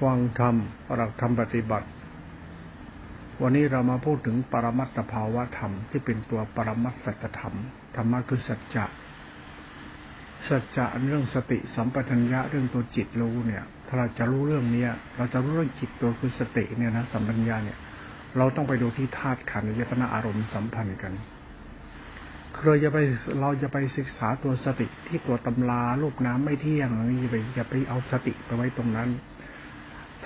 ฟังธรรมหลักธรรมปฏิบัติ วันนี้เรามาพูดถึงปรมัตถภาวะธรรมที่เป็นตัวปรมัตสัจธรรม ธรรมะคือสัจจะ สัจจะเรื่องสติสัมปชัญญะเรื่องตัวจิตรู้เนี่ย ถ้าเราจะรู้เรื่องเนี้ย เราจะรู้เรื่องจิตตัวคือสติเนี่ยนะสัมปัญญาเนี่ย เราต้องไปดูที่ธาตุขันธ์ยตนาอารมณ์สัมพันธ์กันเราจะไปเราจะไปศึกษาตัวสติที่ตัวตำรารูปน้ำไม่เที่ยงอย่าไปอย่าไปเอาสติไปไว้ตรงนั้น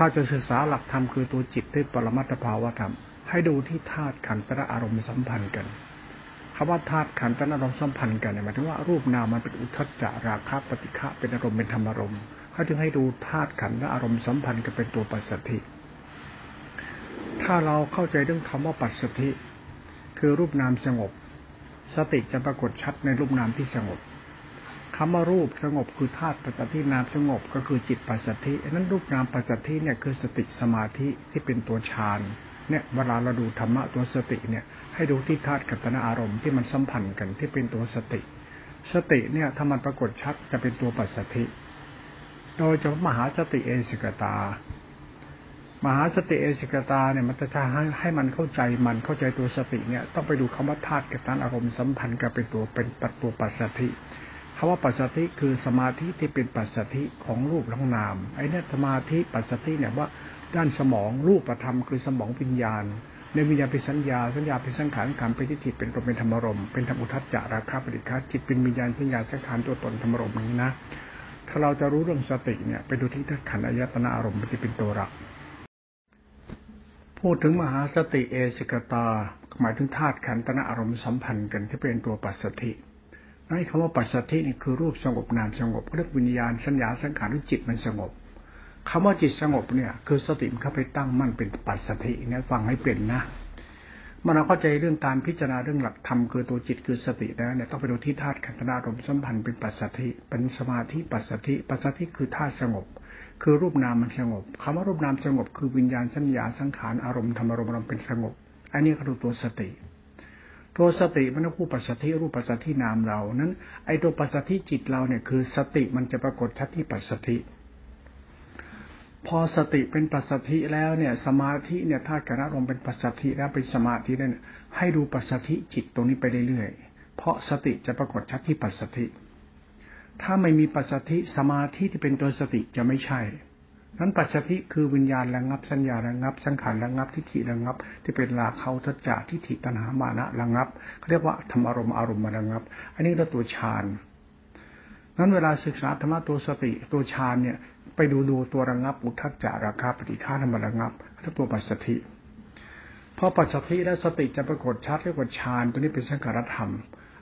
ถ้าจะศึกษาหลักธรรมคือตัวจิตที่ปรมัตถภาวธรรม ให้ดูที่ธาตุขันธ์แต่อารมณ์สัมพันธ์กันคำว่าธาตุขันธ์แต่อารมณ์สัมพันธ์กันเนี่ยหมายถึงว่ารูปนามมันเป็นอุทจจาราคะปฏิฆะเป็นอารมณ์เป็นธรรมอารมณ์เขาจึงให้ดูธาตุขันธ์และอารมณ์สัมพันธ์กันเป็นตัวปัสสติถ้าเราเข้าใจเรื่องคำว่าปัสสติคือรูปนามสงบ สติจะปรากฏชัดในรูปนามที่สงบ คำว่ารูปสงบคือธาตุปัจจัยนามสงบก็คือจิตปัจจัยนั้นรูปนามปัจจัยเนี่ยคือสติสมาธิที่เป็นตัวฌานเนี่ยเวลาเราดูธรรมะตัวสติเนี่ยให้ดูที่ธาตุกัตนาอารมณ์ที่มันสัมพันธ์กันที่เป็นตัวสติ สติเนี่ยถ้ามันปรากฏชัดจะเป็นตัวปัจจัยโดยจะมหาสติเอสิกตา มหาสติเอสิกตาเนี่ยมันจะให้ให้มันเข้าใจมันเข้าใจตัวสติเนี่ยต้องไปดูคำว่าธาตุกัตันอารมณ์สัมพันธ์กับเป็นตัวเป็นปัตตัวปัสสติ คำว่าปัสสติคือสมาธิที่เป็นปัสสติของรูปทั้งนามไอ้นี่สมาธิปัสสติเนี่ยว่าด้านสมองรูปธรรมคือสมองวิญญาณ ในวิญญาณเป็นสัญญา สัญญาเป็นสังขารขันเป็นทิฏฐิเป็นตัวเป็นธรรมรมเป็นธรรมุทัจจาราคาปฏิฆาจิตเป็นวิญญาณสัญญาสังขารตัวตนธรรมรมนี้นะ ถ้าเราจะรู้เรื่องสติเนี่ยไปดูที่ขันธ์อายตนะอารมณ์มันจะเป็นตัวหลักพูดถึงมหาสติเอสิกตา หมายถึงธาตุขันธ์ตนะอารมณ์สัมพันธ์กันที่เป็นตัวปัสสติ ไอ้คำว่าปัสสตินี่คือรูปสงบนามสงบเรียกวิญญาณสัญญาสังขารหรือจิตมันสงบคำว่าจิตสงบเนี่ย คือสติมันเข้าไปตั้งมั่นเป็นปัสสติเนี่ยฟังให้เป็นนะมันเราเข้าใจเรื่องการพิจารณาเรื่องหลักธรรมคือตัวจิตคือสติแล้วเนี่ยต้องไปดูที่ธาตุขันธนารมณ์สัมพันธ์เป็นปัสสติเป็นสมาธิปัสสติปัสสติคือธาตุสงบ คือรูปนามมันสงบคำว่ารูปนามสงบ คือวิญญาณสัญญาสังขารอารมณ์ธรรมอารมณ์เป็นสงบ อันนี้คือตัวสติ ตัวสติมันต้องผู้ปัสสติรูปปัสสตินามเรา นั้นไอ้ตัวปัสสติจิตเราเนี่ยคือ สติมันจะปรากฏชัดที่ปัสสติพอสติเป็นปัสสติแล้วเนี่ย สมาธิเนี่ยธาตุกระลมเป็นปัสสติแล้วเป็นสมาธินั่นให้ดูปัสสติจิตตรงนี้ไปเรื่อยๆ เพราะสติจะปรากฏชัดที่ปัสสติถ้าไม่มีปัจจิสมาธิที่เป็นตัวสติจะไม่ใช่ นั้นปัจจิคือวิญญาณระงับสัญญาระงับ สังขารระงับทิฏฐิระงับ ที่เป็นลาเขาทัจจะทิฏฐิตัณหามานะระงับเขาเรียกว่าธรรมอารมณ์อารมณ์มาระงับ อันนี้เราตัวฌานนั้นเวลาศึกษาธรรมะตัวสติตัวฌานเนี่ยไปดูดูตัวระงับอุทัจจะราคาปฏิฆาธรรมระงับตัวปัจจิพอปัจจิแล้วสติจะปรากฏชัดเรียกว่าฌานตัวนี้เป็นสังขารธรรม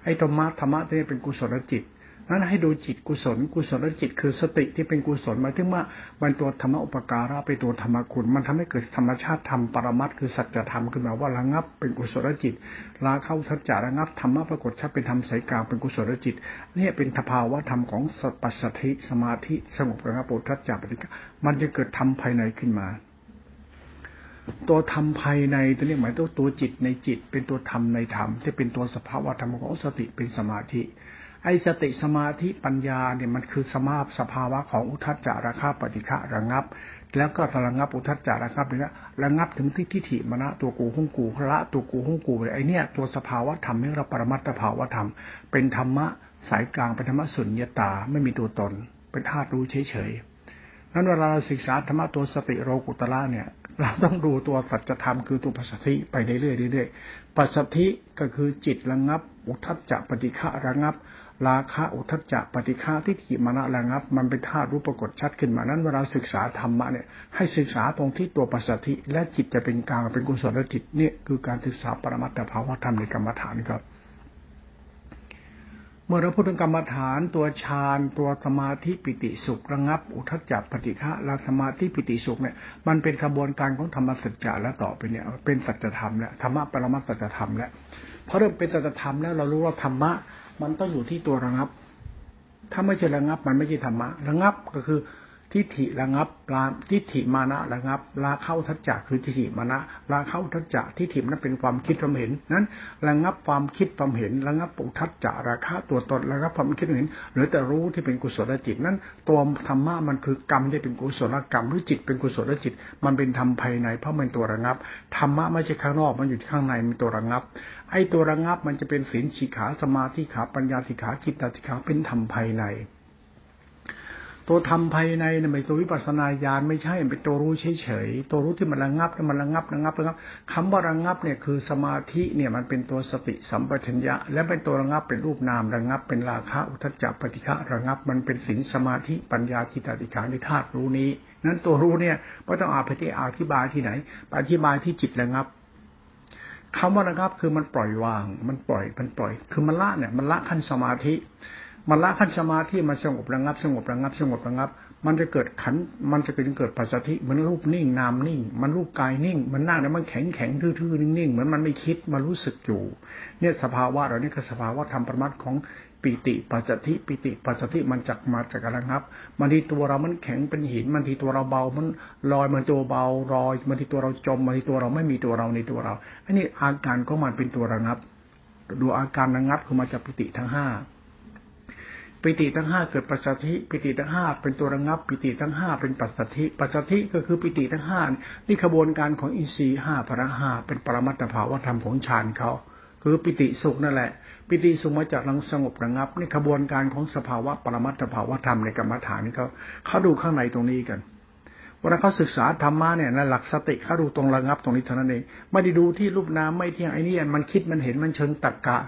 ไอ้ธรรมะธรรมะตัวนี้เป็นกุศลจิต นั้นให้ดูจิตกุศล กุศลจิตคือสติที่เป็นกุศลหมายถึงว่ามันตัวธรรมอุปการะไปตัวธรรมคุณ มันทำให้เกิดธรรมชาติธรรมปรมัตคือสัจธรรมขึ้นมาว่าระงับเป็นกุศลจิตลาเข้าทัจจาระงับธรรมะปรากฏชัดเป็นธรรมสายกลางเป็นกุศลจิตนี่เป็นทภาวะธรรมของสปัสสธิสมาธิสงบระงับปุถัจจาปฏิกามันจะเกิดธรรมภายในขึ้นมาตัวธรรมภายในตัวนี้หมายถึงตัวจิตในจิต เป็นตัวธรรมในธรรมที่เป็นตัวสภาวะธรรมของสติเป็นสมาธิ ไอ้สติสมาธิปัญญาเนี่ยมันคือสมาสภาวะของอุทัจจาระคาปฏิฆะระงับ แล้วก็ระงับอุทัจจาระคาปฏิฆะระงับถึงที่ทิฏฐิมณะตัวกูหุ่งกูละตัวกูหุ่งกูไอ้เนี่ยตัวสภาวะธรรมนี่เราปรมัตถภาวะธรรม เป็นธรรมะสายกลางเป็นธรรมะสุญญตาไม่มีตัวตน เป็นธาตุรู้เฉยๆนั้นเวลาเราศึกษาธรรมะตัวสติโรกุตละเนี่ยเราต้องดูตัวสัจธรรมคือตัวปัสสติไปเรื่อยๆเรื่อยๆปัสสติก็คือจิตระงับ อุทัจจะปฏิฆะระงับ ราคะอุทจจะปฏิฆาทิฏฐิมานะระงับ มันเป็นธาตุรูปปรากฏชัดขึ้นมานั้นเวลาศึกษาธรรมะเนี่ยให้ศึกษาตรงที่ตัวปัสสติและจิตจะเป็นกลางเป็นกุศลจิตเนี่ยคือการศึกษาปรมัตถภาวะธรรมในกรรมฐานครับ เมื่อเราพูดถึงกรรมฐานตัวฌานตัวสมาธิปิติสุขระงับ อุทจจะปฏิฆะลาสมาธิปิติสุขเนี่ยมันเป็นกระบวนการของธรรมสัจจะแล้วต่อไปเนี่ยเป็นสัจธรรมแล้วธรรมะปรมัตสัจธรรมแล้วพอเริ่มเป็นสัจธรรมแล้วเรารู้ว่าธรรมะ มันต้องอยู่ที่ตัวระงับ ถ้าไม่ใช่ระงับ มันไม่ใช่ธรรมะ ระงับก็คือ ทิฏฐิระงับลาทิฏฐิมานะระงับลาเข้าทัจจะคือทิฏฐิมานะลาเข้าทัจจะทิฏฐินั้นเป็นความคิดความเห็น นั้นระงับความคิดความเห็นระงับปุทัจจะราคะตัวตนระงับความคิดเห็น หรือแต่รู้ที่เป็นกุศลจิตนั้นตัวธรรมะมันคือกรรมที่เป็นกุศลกรรมหรือจิตเป็นกุศลจิต มันเป็นธรรมภายใน เพราะมันตัวระงับธรรมะไม่ใช่ข้างนอกมันอยู่ข้างในมันตัวระงับ ไอ้ตัวระงับมันจะเป็นศีลสิขาสมาธิขาปัญญาสิขาจิตตสิขาเป็นธรรมภายใน ตัวธรรมภายในเนี่ยไม่ตัววิปัสสนาญาณไม่ใช่เป็นตัวรู้เฉยๆตัวรู้ที่มันระงับมันระงับระงับระงับคำว่าระงับเนี่ยคือสมาธิเนี่ยมันเป็นตัวสติสัมปชัญญะ และเป็นตัวระงับเป็นรูปนามระงับ เป็นราคะอุทจจะปฏิฆะระงับ มันเป็นสินสมาธิปัญญาจิตติขาในธาตุรู้นี้ นั้นตัวรู้เนี่ยไม่ต้องอาไปที่อธิบายที่ไหนอธิบายที่จิตระงับคำว่าระงับคือมันปล่อยวาง มันปล่อยมันปล่อย คือมันละเนี่ยมันละขั้นสมาธิ มันละขั้นสมาธิมันสงบระงับ สงบระงับ สงบระงับ มันจะเกิดขัน มันจะเกิดเกิดปัจสติเหมือนรูปนิ่งนามนิ่ง มันรูปกายนิ่ง มันนั่งแล้วมันแข็งแข็งทื่อๆนิ่งๆเหมือนมันไม่คิดมารู้สึกอยู่ เนี่ยสภาวะเราเนี่ยคือสภาวะธรรมประมัดของปิติปัจจติปิติปัจจติมันจักมาจากระงับมันทีตัวเรามันแข็งเป็นหินมันทีตัวเราเบา มันลอยมันตัวเบาลอยมันทีตัวเราจมมันทีตัวเราไม่มีตัวเราในตัวเราอันนี้อาการของมันเป็นตัวระงับ ดูอาการระงับคือมาจากปิติทั้งห้า ปิติทั้งห้าเกิดปัจจัิปิติทั้งห้าเป็นตัวระงับ ปิติทั้งห้าเป็นปัจจัิปัจจัิก็คือปิติทั้งห้านี่ขบวนการของอินทรีย์ห้าพระห้าเป็นปรมัตถภาวธรรมของฌานเขาคือปิติสุขนั่นแหละ ปิติสุขมาจากรังสงบระงับนี่ขบวนการของสภาวะปรมัตถภาวธรรมในกรรมฐานนี่เขาเขาดูข้างในตรงนี้กันเวลาเขาศึกษาธรรมะเนี่ยในหลักสติเขาดูตรงระงับตรงนี้เท่านั้นเองไม่ได้ดูที่รูปนามไม่เที่ยงไอ้นี่มันคิดมันเห็นมันเชิงตักกะ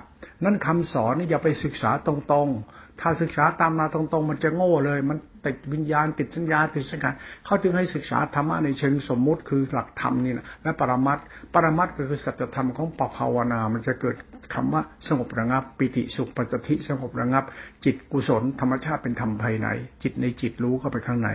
นั่นคำสอนนี่อย่าไปศึกษาตรงๆ ถ้าศึกษาตามมาตรงๆ มันจะโง่เลย มันติดวิญญาณติดสัญญาติดสังขารเขาจึงให้ศึกษาธรรมะในเชิงสมมุติคือหลักธรรมนี่นะและปรมัตปรมัตก็คือสัจธรรมของปภาวนา มันจะเกิดคำว่าสงบระงับ ปิติสุขปัจจิสงบระงับ จิตกุศลธรรมชาติเป็นธรรมภายใน จิตในจิตรู้เข้าไปข้างใน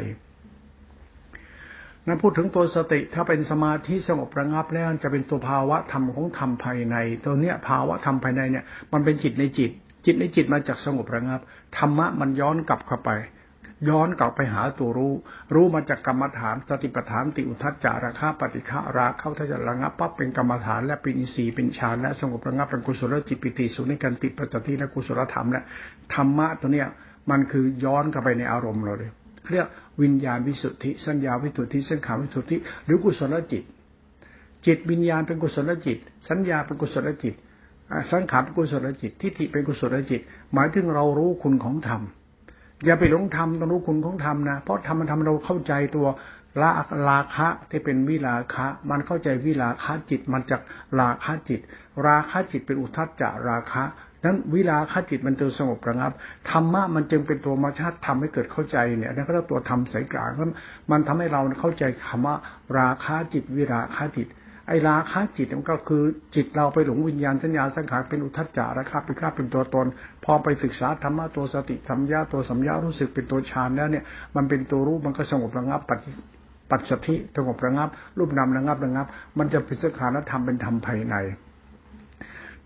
นั้นพูดถึงตัวสติถ้าเป็นสมาธิสงบระงับแล้วจะเป็นตัวภาวะธรรมของธรรมภายใน ตัวเนี้ยภาวะธรรมภายในเนี่ยมันเป็นจิตในจิต จิตในจิตมาจากสงบระงับธรรมะมันย้อนกลับเข้าไป ย้อนกลับไปหาตัวรู้ รู้มาจากกรรมฐานสติปัฏฐานติอุทัจจาราคาปฏิฆาราเข้าถ้าจระงับปั๊บเป็นกรรมฐานและเป็นอินทรีย์เป็นฌานและสงบระงับเป็นกุศลจิตปิติสุนิกันติปัจจติและกุศลธรรมและธรรมะตัวเนี้ยมันคือย้อนกลับไปในอารมณ์เราเลยเรียกวิญญาณวิสุทธิ สัญญาวิสุทธิสังขารวิสุทธิ หรือกุศลจิต จิตวิญญาณเป็นกุศลจิต สัญญาเป็นกุศลจิต สังขารเป็นกุศลจิต ทิฏฐิเป็นกุศลจิต หมายถึงเรารู้คุณของธรรม อย่าไปหลงธรรมต้องรู้คุณของธรรมนะ เพราะธรรมมันทำเราเข้าใจตัวละราคะที่เป็นวิราคะ มันเข้าใจวิราคะจิต มันจากราคะจิต ราคะจิตเป็นอุทัจจะราคะนั้นวิลาคจิตมันตัวสงบระงับธรรมะมันจึงเป็นตัวมาชาติทำให้เกิดเข้าใจเนี่ยนั่นก็เรียกตัวธรรมสายกลางมันทำให้เราเข้าใจคำว่าราคะจิตวิราคะจิต ไอ้ราคะจิตมันก็คือ จิตเราไปหลงวิญญาณสัญญาสังขารเป็นอุทัจจาระคาเป็นข้าเป็นตัวตน พอไปศึกษาธรรมะตัวสติธรรมญาตัวสัมยารู้สึกเป็นตัวฌานแล้วเนี่ย มันเป็นตัวรู้มันก็สงบระงับปัจปัจสถิสงบระงับ รูปนามระงับระงับ มันจะเป็นสถานธรรมเป็นธรรมภายใน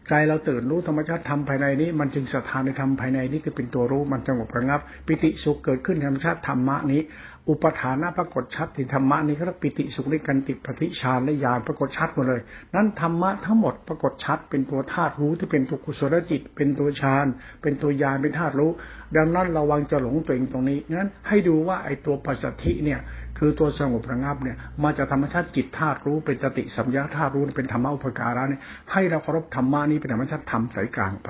ใจเราตื่นรู้ธรรมชาติธรรมภายในนี้มันจึงสถานในธรรมภายในนี้คือเป็นตัวรู้มันสงบระงับ ปิติสุขเกิดขึ้นธรรมชาติธรรมะนี้ อุปทานะปรากฏชัดในธรรมะนี้ก็ปิติสุขนิกันติปฏิชานและญาณปรากฏชัดหมดเลย นั้นธรรมะทั้งหมดปรากฏชัด เป็นตัวธาตุรู้ที่เป็นตัวกุศลจิต เป็นตัวฌานเป็นตัวญาณเป็นธาตุรู้ ดังนั้นระวังจะหลงตัวเองตรงนี้นั้นให้ดูว่าไอ้ตัวปัจจทิเนี่ยคือตัวสงบระงับเนี่ยมาจากธรรมชาติจิตธาตุรู้เป็นสติสัมยาธาตุรู้เป็นธรรมะอุปการะเนี่ยให้เราเคารพธรรมะนี้เป็นธรรมชาติธรรมสายกลางไป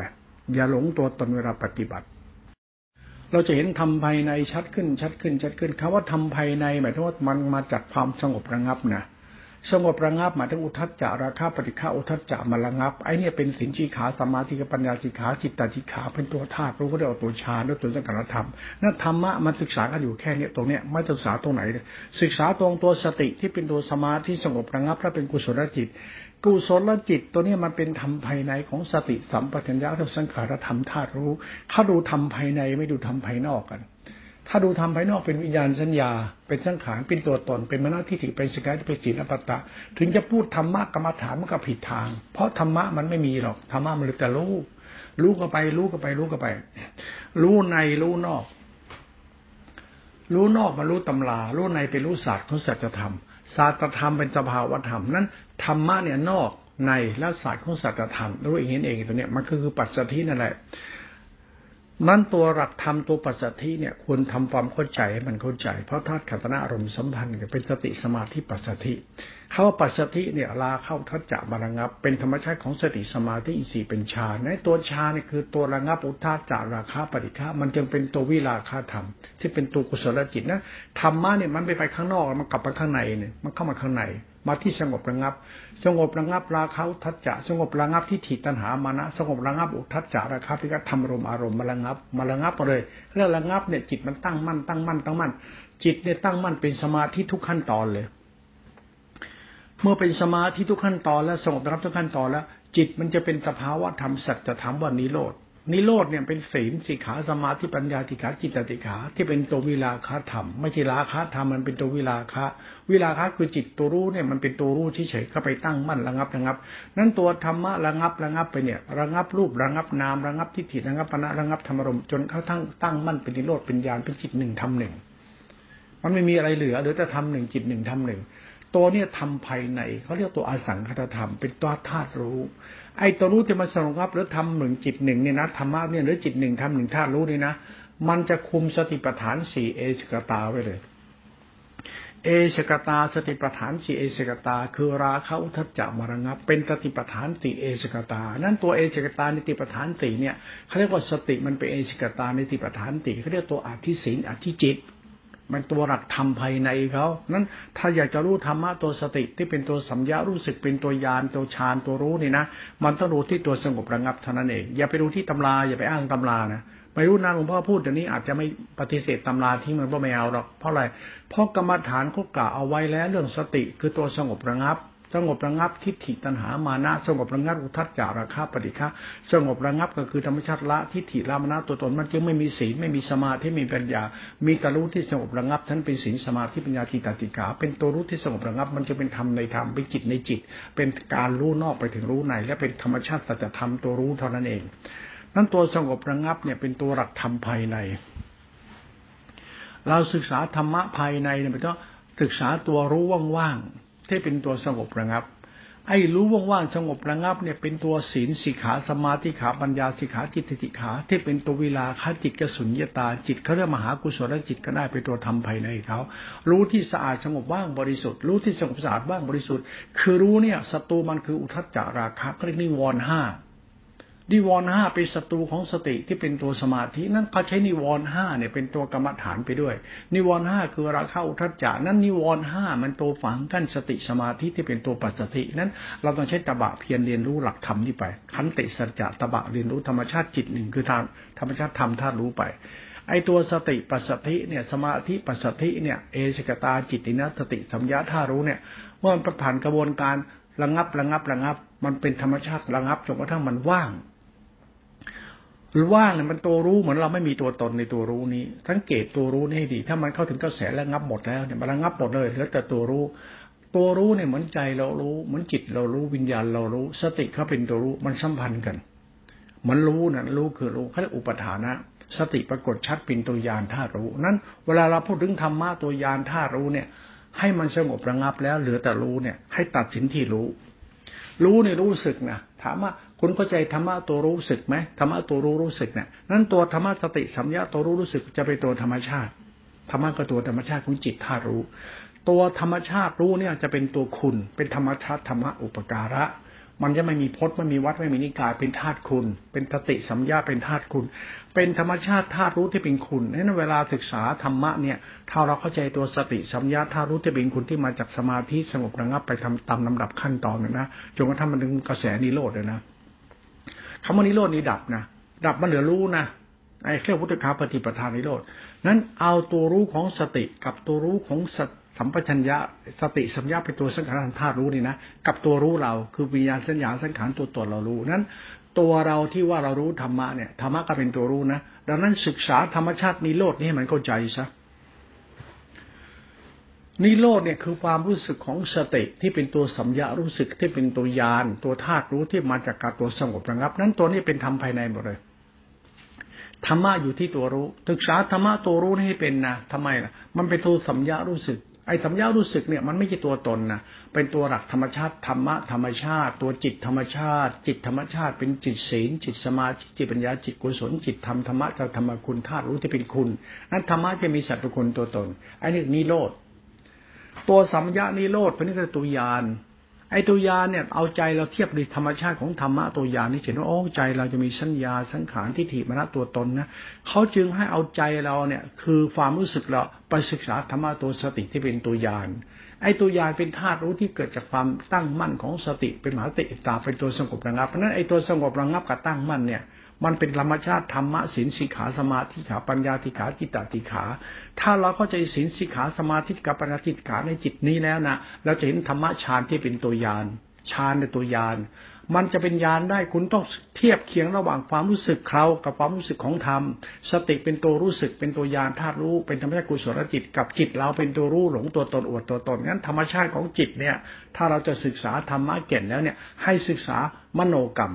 อย่าหลงตัวตนเวลาปฏิบัติ เราจะเห็นทำภายในชัดขึ้นชัดขึ้นชัดขึ้นคำว่าทำภายในหมายถึงว่ามันมาจากความสงบระงับนะสงบระงับหมายถึงอุทัจจาราคาปฏิฆาอุทัจจามาระงับไอ้นี่เป็นสินชีขาสมาธิกับปัญญาสิขาจิตตจิขาเป็นตัวธาตุรู้ก็ได้เอาตัวฌานด้วยตัวสังกัรธรรมนั่นธรรมะมันศึกษากันอยู่แค่เนี้ยตรงเนี้ยไม่ศึกษาตรงไหนเลยศึกษาตรงตัวสติที่เป็นตัวสมาธิสงบระงับและเป็นกุศลจิต กุศลจิตตัวนี้มันเป็นธรรมภายในของสติสัมปชัญญะและสังขารธรรมธาตุรู้ถ้าดูธรรมภายในไม่ดูธรรมภายนอกกัน ถ้าดูธรรมภายนอกเป็นวิญญาณสัญญา เป็นสังขารเป็นตัวตน เป็นมรณะทิฏฐิเป็นสกายเป็นจิตอปัตตะ ถึงจะพูดธรรมะกรรมฐานมันก็ผิดทาง เพราะธรรมะมันไม่มีหรอกธรรมะมันเลยแต่รู้รู้ก็ไป รู้ก็ไป รู้ก็ไป รู้ในรู้นอก รู้นอกมารู้ตำรา รู้ในเป็นรู้ศาสตร์ของสัจธรรมศาสตรธรรมเป็นสภาวธรรมนั้น ธรรมะเนี่ยนอกในแล้วศาสตร์ของสัจธรรมรู้เองเห็นเองตัวเนี้ยมันคือปัจจัยนั่นแหละนั้นตัวหลักธรรมตัวปัจจัยเนี่ยควรทำความเข้าใจให้มันเข้าใจ เพราะธาตุขันธ์อารมณ์สัมพันธ์กับเป็นสติสมาธิปัจจัยคำว่าปัจจัยเนี่ยลาเข้าทัศจะมาระงับ เป็นธรรมชาติของสติสมาธิอิสีเป็นฌานในตัวฌานนี่ยคือตัวระงับอุทาจาราคาปฏิฆามันจึงเป็นตัววิราคาธรรม ที่เป็นตัวกุศลจิตนะธรรมะเนี่ยมันไปไปข้างนอกมันกลับมาข้างในเนี่ยมันเข้ามาข้างใน มาที่สงบระงับ สงบระงับราคะทัจจะสงบระงับที่ถิตัณหามานะ สงบระงับอุทัจจะราคะพิกธรรมรมอารมณ์มาระงับ มาระงับเลยเรื่องระงับเนี่ยจิตมันตั้งมั่นตั้งมั่นตั้งมั่น จิตเนี่ยตั้งมั่นเป็นสมาธิทุกขั้นตอนเลย เมื่อเป็นสมาธิทุกขั้นตอนแล้วสงบระงับทุกขั้นตอนแล้ว จิตมันจะเป็นสภาวะธรรมสัจธรรมว่านิโรธ นิโรธเนี่ยเป็นศีลสิขาสมาธิปัญญาติขาจิตติขาที่เป็นตัววิลาคธรรมไม่ใช่ราคะธรรมมันเป็นตัววิลาคะวิลาคะคือจิตตัวรู้เนี่ยมันเป็นตัวรู้เฉยๆเข้าไปตั้งมั่นระงับระงับ นั้นตัวธรรมะระงับระงับไปเนี่ยระงับรูประงับนามระงับทิฏฐิระงับปณะระงับธรรมรมจนกระทั่งตั้งมั่นเป็นนิโรธเป็นญาณเป็นจิตหนึ่งทำหนึ่งมันไม่มีอะไรเหลือเหลือแต่ทำหนึ่งจิตหนึ่งทำหนึ่งตัวเนี่ยทำภายในเขาเรียกตัวอสังคตธรรม เป็นตัวธาตุรู้ ไอ้ตัวรู้จะมาสงบหรือทำหนึ่งจิตหนึ่งเนี่ยนะธรรมะเนี่ยหรือจิตหนึ่งทำหนึ่งธาตุรู้นี่นะมันจะคุมสติปัฏฐานสี่เอสกตาไว้เลย เอสกตาสติปัฏฐานสี่เอสกตา คือราคะอุทจจะมรณะเป็นสติปัฏฐานสี่เอสกตา นั่นตัวเอสกตาในติปัฏฐานสี่เนี่ยเขาเรียกว่าสติมันเป็นเอสกตาในติปัฏฐานสี่เขาเรียกตัวอธิศีลอธิจิต มันตัวหลักธรรมภายในเขา นั้นถ้าอยากจะรู้ธรรมะตัวสติที่เป็นตัวสัมยารู้สึกเป็นตัวยานตัวฌานตัวรู้นี่นะ มันต้องรู้ที่ตัวสงบระงับเท่านั้นเอง อย่าไปดูที่ตำราอย่าไปอ้างตำรานะไม่รู้นะหลวงพ่อพูดเดี๋ยวนี้อาจจะไม่ปฏิเสธตำราที่มันก็ไม่เอาหรอก เพราะอะไร เพราะกรรมฐานเขากล่าวเอาไว้แล้วเรื่องสติคือตัวสงบระงับ สงบระงับทิฏฐิตัณหามานะ สงบระงับอุทัศจาราคาปฏิฆะสงบระงับก็คือธรรมชาติละทิฏฐิละมานะตัวตนมันจึงไม่มีศีลไม่มีสมาธิไม่มีปัญญา มีตรู้ที่สงบระงับท่านเป็นศีลสมาธิปัญญาทิฏฐิกา เป็นตัวรู้ที่สงบระงับ มันจะเป็นธรรมในธรรมเป็นจิตในจิต เป็นการรู้นอกไปถึงรู้ใน และเป็นธรรมชาติสัจธรรมตัวรู้เท่านั้นเองนั้นตัวสงบระงับเนี่ยเป็นตัวหลักธรรมภายใน เราศึกษาธรรมะภายในเนี่ยมันต้องศึกษาตัวรู้ว่างๆ ที่เป็นตัวสงบระงับ ไอ้รู้ว่างๆสงบระงับเนี่ยเป็นตัวศีลสิกขาสมาธิขาปัญญาสิกขาจิตติขา ที่เป็นตัวเวลาคจิตกสุญญตา จิตเขาเรียกมหากุศลจิตก็ได้เป็นตัวทำภายในเขารู้ที่สะอาดสงบว่างบริสุทธิ์ รู้ที่สงบสะอาดว่างบริสุทธิ์ คือรู้เนี่ยศัตรูมันคืออุทัจจาราคะก็เรียกนิวรณ์ห้า นิวรณ์ห้าเป็นศัตรูของสติที่เป็นตัวสมาธิ นั้นเขาใช้นิวรณ์ห้าเนี่ยเป็นตัวกรรมฐานไปด้วย นิวรณ์ห้าคือราคะอุทัจจานั้นนิวรณ์ห้ามันตัวฝังกั้นสติสมาธิที่เป็นตัวปัจจินั้นเราต้องใช้ตบะเพียรเรียนรู้หลักธรรมที่ไป ขันติสัจจะตบะเรียนรู้ธรรมชาติจิตหนึ่งคือทางธรรมชาติธรรมธาตุรู้ไปไอตัวสติปัสสติเนี่ยสมาธิปัสสติเนี่ยเอชกตาจิตตินะสติสัมยาธารู้เนี่ยเมื่อมันผ่านกระบวนการระงับระงับระงับ มันเป็นธรรมชาติระงับจนกระทั่งมันว่าง ว่างเนี่ยมันตัวรู้เหมือนเราไม่มีตัวตนในตัวรู้นี้ สังเกตตัวรู้นี่ดี ถ้ามันเข้าถึงกระแสแล้วงับหมดแล้วเนี่ยมันระงับหมดเลยเหลือแต่ตัวรู้ ตัวรู้เนี่ยเหมือนใจเรารู้ เหมือนจิตเรารู้วิญญาณเรารู้ สติเขาเป็นตัวรู้มันสัมพันธ์กันมือนรู้นะรู้คือรู้เขาเรียกอุปทานะ สติปรากฏชัดเป็นตัวยานธาตุรู้ นั้นเวลาเราพูดถึงธรรมะตัวยานธาตุรู้เนี่ย ให้มันสงบระงับแล้วเหลือแต่รู้เนี่ย ให้ตัดสินที่รู้ รู้เนี่ยรู้สึกนะถามว่า คุณเข้าใจธรรมะตัวรู้สึกไหมธรรมะตัวรู้รู้สึกเนี่ยนั้นตัวธรรมะสติสัมยาตัวรู้รู้สึกจะเป็นตัวธรรมชาติธรรมะก็ตัวธรรมชาติของจิตธาตุรู้ ตัวธรรมชาติรู้เนี่ยจะเป็นตัวคุณ เป็นธรรมชาติธรรมะอุปการะ มันจะไม่มีพจน์ไม่มีวัดไม่มีนิกายเป็นธาตุคุณ เป็นสติสัมยาเป็นธาตุคุณ เป็นธรรมชาติธาตุรู้ที่เป็นคุณนั้นเวลาศึกษาธรรมะเนี่ยถ้าเราเข้าใจตัวสติสัมยาธาตุรู้ที่เป็นคุณที่มาจากสมาธิสงบระงับไปทำตามลำดับขั้นตอนนะจนกระทั่งมันถึงกระแสนิโรธเลยนะ คำว่านิโรดนี้ดับนะดับมันเหลือรู้นะไอ้เครื่องพุทธคาปฏิปทานนิโรดนั้นเอาตัวรู้ของสติกับตัวรู้ของสัมปชัญญะสติสัมยาเป็นตัวสังขารธาตุรู้นี่นะกับตัวรู้เราคือวิญญาณสัญญาสังขารตัวตนเรารู้นั้น ตัวเราที่ว่าเรารู้ธรรมะเนี่ยธรรมะก็เป็นตัวรู้นะดังนั้นศึกษาธรรมชาตินิโรดนี่ให้มันเข้าใจซะ นิโรธเนี่ยคือความรู้สึกของสติที่เป็นตัวสัมยารู้สึกที่เป็นตัวยานตัวธาตุรู้ที่มาจากการตัวสงบระงับ นั้นตัวนี้เป็นธรรมภายในหมดเลยธรรมะอยู่ที่ตัวรู้ศึกษาธรรมะตัวรู้ให้เป็นนะทำไมล่ะมันเป็นตัวสัมยารู้สึก ไอ้สัมยารู้สึกเนี่ยมันไม่ใช่ตัวตนนะเป็นตัวหลักธรรมชาติธรรมะธรรมชาติ ตัวจิตธรรมชาติ จิตธรรมชาติ เป็นจิตศีลจิตสมาธิจิตปัญญาจิตกุศลจิตธรรมธรรมะธรรมคุณธาตุรู้ที่เป็นคุณ นั้นธรรมะจะมีสัตว์คุณตัวตนไอ้นี่นิโรธ ตัวสัมยานิโรธเป็นนี่ตัวยานไอ้ตัวยานเนี่ยเอาใจเราเทียบด้วยธรรมชาติของธรรมะตัวยานนี่เห็นว่าโอ้ใจเราจะมีสัญญาสังขารที่ถิมรณะตัวตนนะเขาจึงให้เอาใจเราเนี่ย คือความรู้สึกเราไปศึกษาธรรมะตัวสติที่เป็นตัวยานไอ้ตัวยานเป็นธาตุรู้ที่เกิดจากความตั้งมั่นของสติเป็นมหาติตาเป็นตัวสงบระงับเพราะนั้นไอ้ตัวสงบระงับกับตั้งมั่นเนี่ย มันเป็นธรรมชาติธรรมะศีลสิขาสมาธิขาปัญญาติขาจิตตติขา ถ้าเราเข้าใจศีลสิขาสมาธิกับปัญญาติขาในจิตนี้แล้วนะเราจะเห็นธรรมะฌานที่เป็นตัวยานฌานในตัวยานมันจะเป็นญาณได้คุณต้องเทียบเคียงระหว่างความรู้สึกเขากับความรู้สึกของธรรม สติเป็นตัวรู้สึกเป็นตัวยานธาตุรู้เป็นธรรมชาติกุศลจิต กับจิตเราเป็นตัวรู้หลงตัวตนอวดตัวตนงั้นธรรมชาติของจิตเนี่ย ถ้าเราจะศึกษาธรรมะเก่นแล้วเนี่ยให้ศึกษามโนกรรม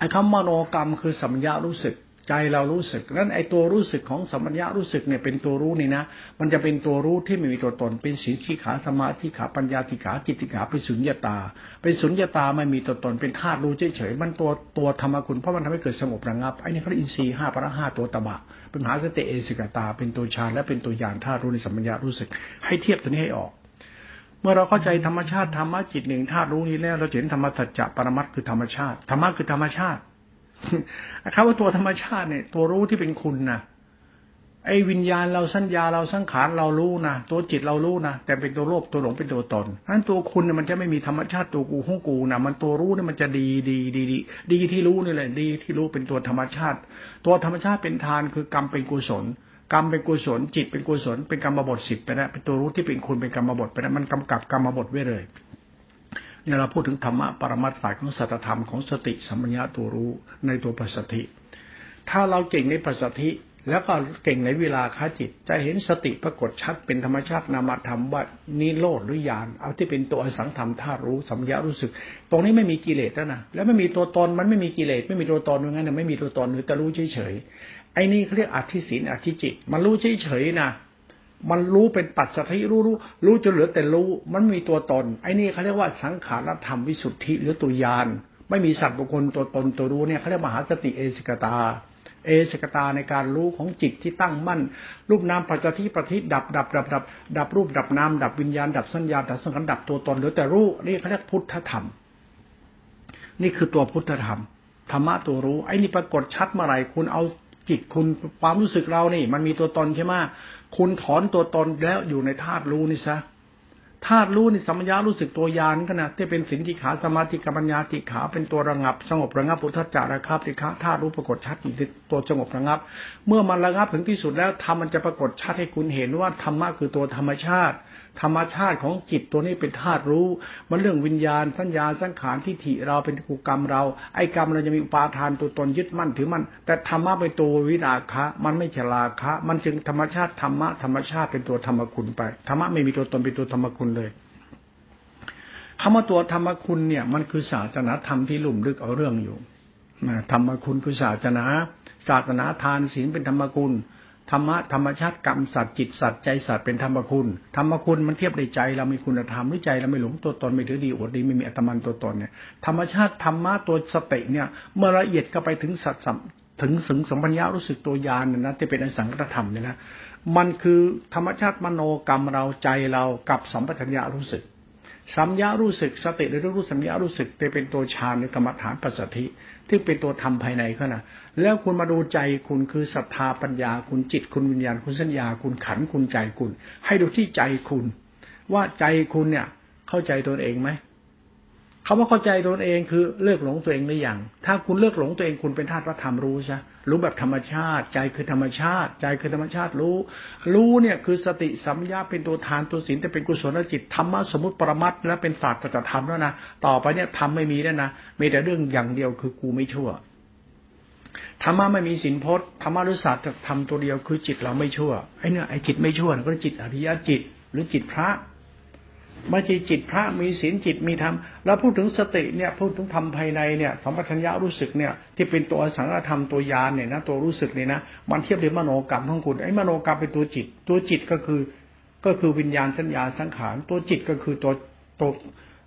ไอ้คำมโนกรรมคือสัมยารู้สึกใจเรารู้สึกนั้นไอ้ตัวรู้สึกของสัมปัญญารู้สึกเนี่ยเป็นตัวรู้นี่นะ มันจะเป็นตัวรู้ที่ไม่มีตัวตน เป็นสีสีขาสมาธิขาปัญญาติขาจิตติขาเป็นสุญญาตา เป็นสุญญาตาไม่มีตัวตนเป็นธาตุรู้เฉยๆมันตัวตัวธรรมคุณเพราะมันทำให้เกิดสงบระงับไอ้นี่เขาเรียกอินทรีย์ห้าพระห้าตัวตบะเป็นมหาสติเอสิกตา เป็นตัวฌานและเป็นตัวยานธาตุรู้ในสัมปัญญารู้สึก ให้เทียบตัวนี้ให้ออก เมื่อเราเข้าใจธรรมชาติธรรมะจิตหนึ่งธาตุรู้นี้แล้ว เราเห็นธรรมสัจจะปรมัตคือธรรมชาติธรรมะคือธรรมชาติคำว่าตัวธรรมชาติเนี่ย ตัวรู้ที่เป็นคุณนะไอ้วิญญาณเราสัญญาเราสังขารเรารู้นะตัวจิตเรารู้นะแต่เป็นตัวโลภตัวหลงเป็นตัวตนนั้นตัวคุณเนี่ยมันจะไม่มีธรรมชาติตัวกูของกูนะมันตัวรู้เนี่ยมันจะดีดีดีดีดีที่รู้นี่แหละดีที่รู้เป็นตัวธรรมชาติ ตัวธรรมชาติเป็นทานคือกรรมเป็นกุศล กรรมเป็นกุศลจิตเป็นกุศลเป็นกรรมบทสิบไปแล้วเป็นตัวรู้ที่เป็นคุณเป็นกรรมบทไปแล้วมันกำกับกรรมบทไว้เลยเนี่ยเราพูดถึงธรรมะปรมัตถ์ฝ่ายของสัตธรรมของสติสัมปญญาตัวรู้ในตัวปัสสติถ้าเราเก่งในปัสสติแล้วก็เก่งในเวลาคาจิต จะเห็นสติปรากฏชัดเป็นธรรมชาตินามธรรมว่านิโรธหรือญาณเอาที่เป็นตัวอสังธรรมธาตุรู้สัมยารู้สึก ตรงนี้ไม่มีกิเลสแล้วนะแล้วไม่มีตัวตนมันไม่มีกิเลสไม่มีตัวตนอย่างนั้นไม่มีตัวตนหรือแต่รู้เฉย ไอ้นี่เขาเรียกอธิศีลอธิจิต มันรู้เฉยๆนะมันรู้เป็นปัจจัยรู้รู้รู้จนเหลือแต่รู้ มันมีตัวตน ไอ้นี่เขาเรียกว่าสังขารธรรมวิสุทธิหรือตัวยาน ไม่มีสัตว์บุคคลตัวตนตัวรู้เนี่ยเขาเรียกมหาสติเอสิกตา เอสิกตาในการรู้ของจิตที่ตั้งมั่น รูปนามปัจจัยประทิดับดับดับดับดับรูปดับนามดับวิญญาณดับสัญญาดับสังขารดับตัวตนเหลือแต่รู้นี่เขาเรียกพุทธธรรม นี่คือตัวพุทธธรรมธรรมะตัวรู้ ไอ้นี่ปรากฏชัดเมื่อไหร่คุณเอา จิตคุณความรู้สึกเรานี่ มันมีตัวตนใช่ไหมคุณถอนตัวตนแล้วอยู่ในธาตุรู้นี่ซะธาตุรู้นี่สัมยารู้สึกตัวยานก็นะที่เป็นสินติขาสมาธิกัปัญญาติขาเป็นตัวระงับ สงบระงับปุถจาระครับติขาธาตุรู้ปรากฏชัดอีกตัวสงบระงับ เมื่อมันระงับถึงที่สุดแล้วธรรมมันจะปรากฏชัดให้คุณเห็นว่าธรรมะคือตัวธรรมชาติ ธรรมชาติของจิตตัวนี้เป็นธาตุรู้ มันเรื่องวิญญาณสัญญาสังขารที่ถิเราเป็นกุกรรมเรา ไอ้กรรมเราจะมีอุปาทานตัวตนยึดมั่นถือมั่นแต่ธรรมะเป็นตัววินาคะ มันไม่ฉลาคะ มันจึงธรรมชาติธรรมะธรรมชาติเป็นตัวธรรมคุณไปธรรมะไม่มีตัวตนเป็นตัวธรรมคุณเลยคำว่าตัวธรรมคุณเนี่ย มันคือศาสนาธรรมที่ลุ่มลึกเอาเรื่องอยู่ธรรมคุณคือศาสนาศาสนาทานศีลเป็นธรรมคุณ ธรรมะธรรมชาติกรรมสัตว์จิตสัตว์ใจสัตว์เป็นธรรมคุณธรรมคุณมันเทียบในใจเรามีคุณธรรมหรือใจเราไม่หลงตัวตนไม่ถือดีอดดีไม่มีอัตมันตัวตนเนี่ยธรรมชาติธรรมะตัวสติเนี่ย เมื่อละเอียดก็ไปถึงสัตว์ถึงสึงสัมปัญญารู้สึกตัวยานเนี่ยนะที่เป็นอสังขตธรรมเนี่ยนะมันคือธรรมชาติมโนกรรมเราใจเรากับสัมปชัญญะรู้สึกสัมยารู้สึกสติหรือรู้สัมยารู้สึกจะเป็นตัวฌานในกรรมฐานปัสสธิ ที่เป็นตัวธรรมภายในเขานะแล้วคุณมาดูใจคุณคือศรัทธาปัญญาคุณจิตคุณวิญญาณคุณสัญญาคุณขันคุณใจคุณ ให้ดูที่ใจคุณ ว่าใจคุณเนี่ย เข้าใจตัวเองไหมคาว่าเข้าใจตนเองคือเลิกหลงตัวเองหรือยังถ้าคุณเลิกหลงตัวเองคุณเป็นธาตุพระธรรมรู้ใช่ รู้แบบธรรมชาติ ใจคือธรรมชาติ ใจคือธรรมชาติรู้ รู้เนี่ยคือสติสัมยาเป็นตัวทานตัวศีลแต่เป็นกุศลจิตธรรมะสมมติปรมัตและเป็นศาสตร์ปฏิธรรมแล้วนะต่อไปเนี่ยทำไม่มีแล้วนะมีแต่เรื่องอย่างเดียวคือกูไม่ชั่วธรรมะไม่มีสินพจน์ธรรมะรู้ศาสตร์ทำตัวเดียวคือจิตเราไม่ชั่วไอ้เนี่ยไอ้จิตไม่ชั่วก็จิตอริยจิต หรือจิตพระ ไม่ใช่จิตพระมีศีลจิตมีธรรมแล้วพูดถึงสติเนี่ยพูดถึงธรรมภายในเนี่ยสัมปชัญญะรู้สึกเนี่ยที่เป็นตัวสังฆธรรมตัวยานเนี่ยนะตัวรู้สึกเนี่ยนะมันเทียบเรียมโนกรรมของคุณไอ้มโนกรรมเป็นตัวจิต ตัวจิตก็คือก็คือวิญญาณสัญญาสังขารตัวจิตก็คือตัวตัว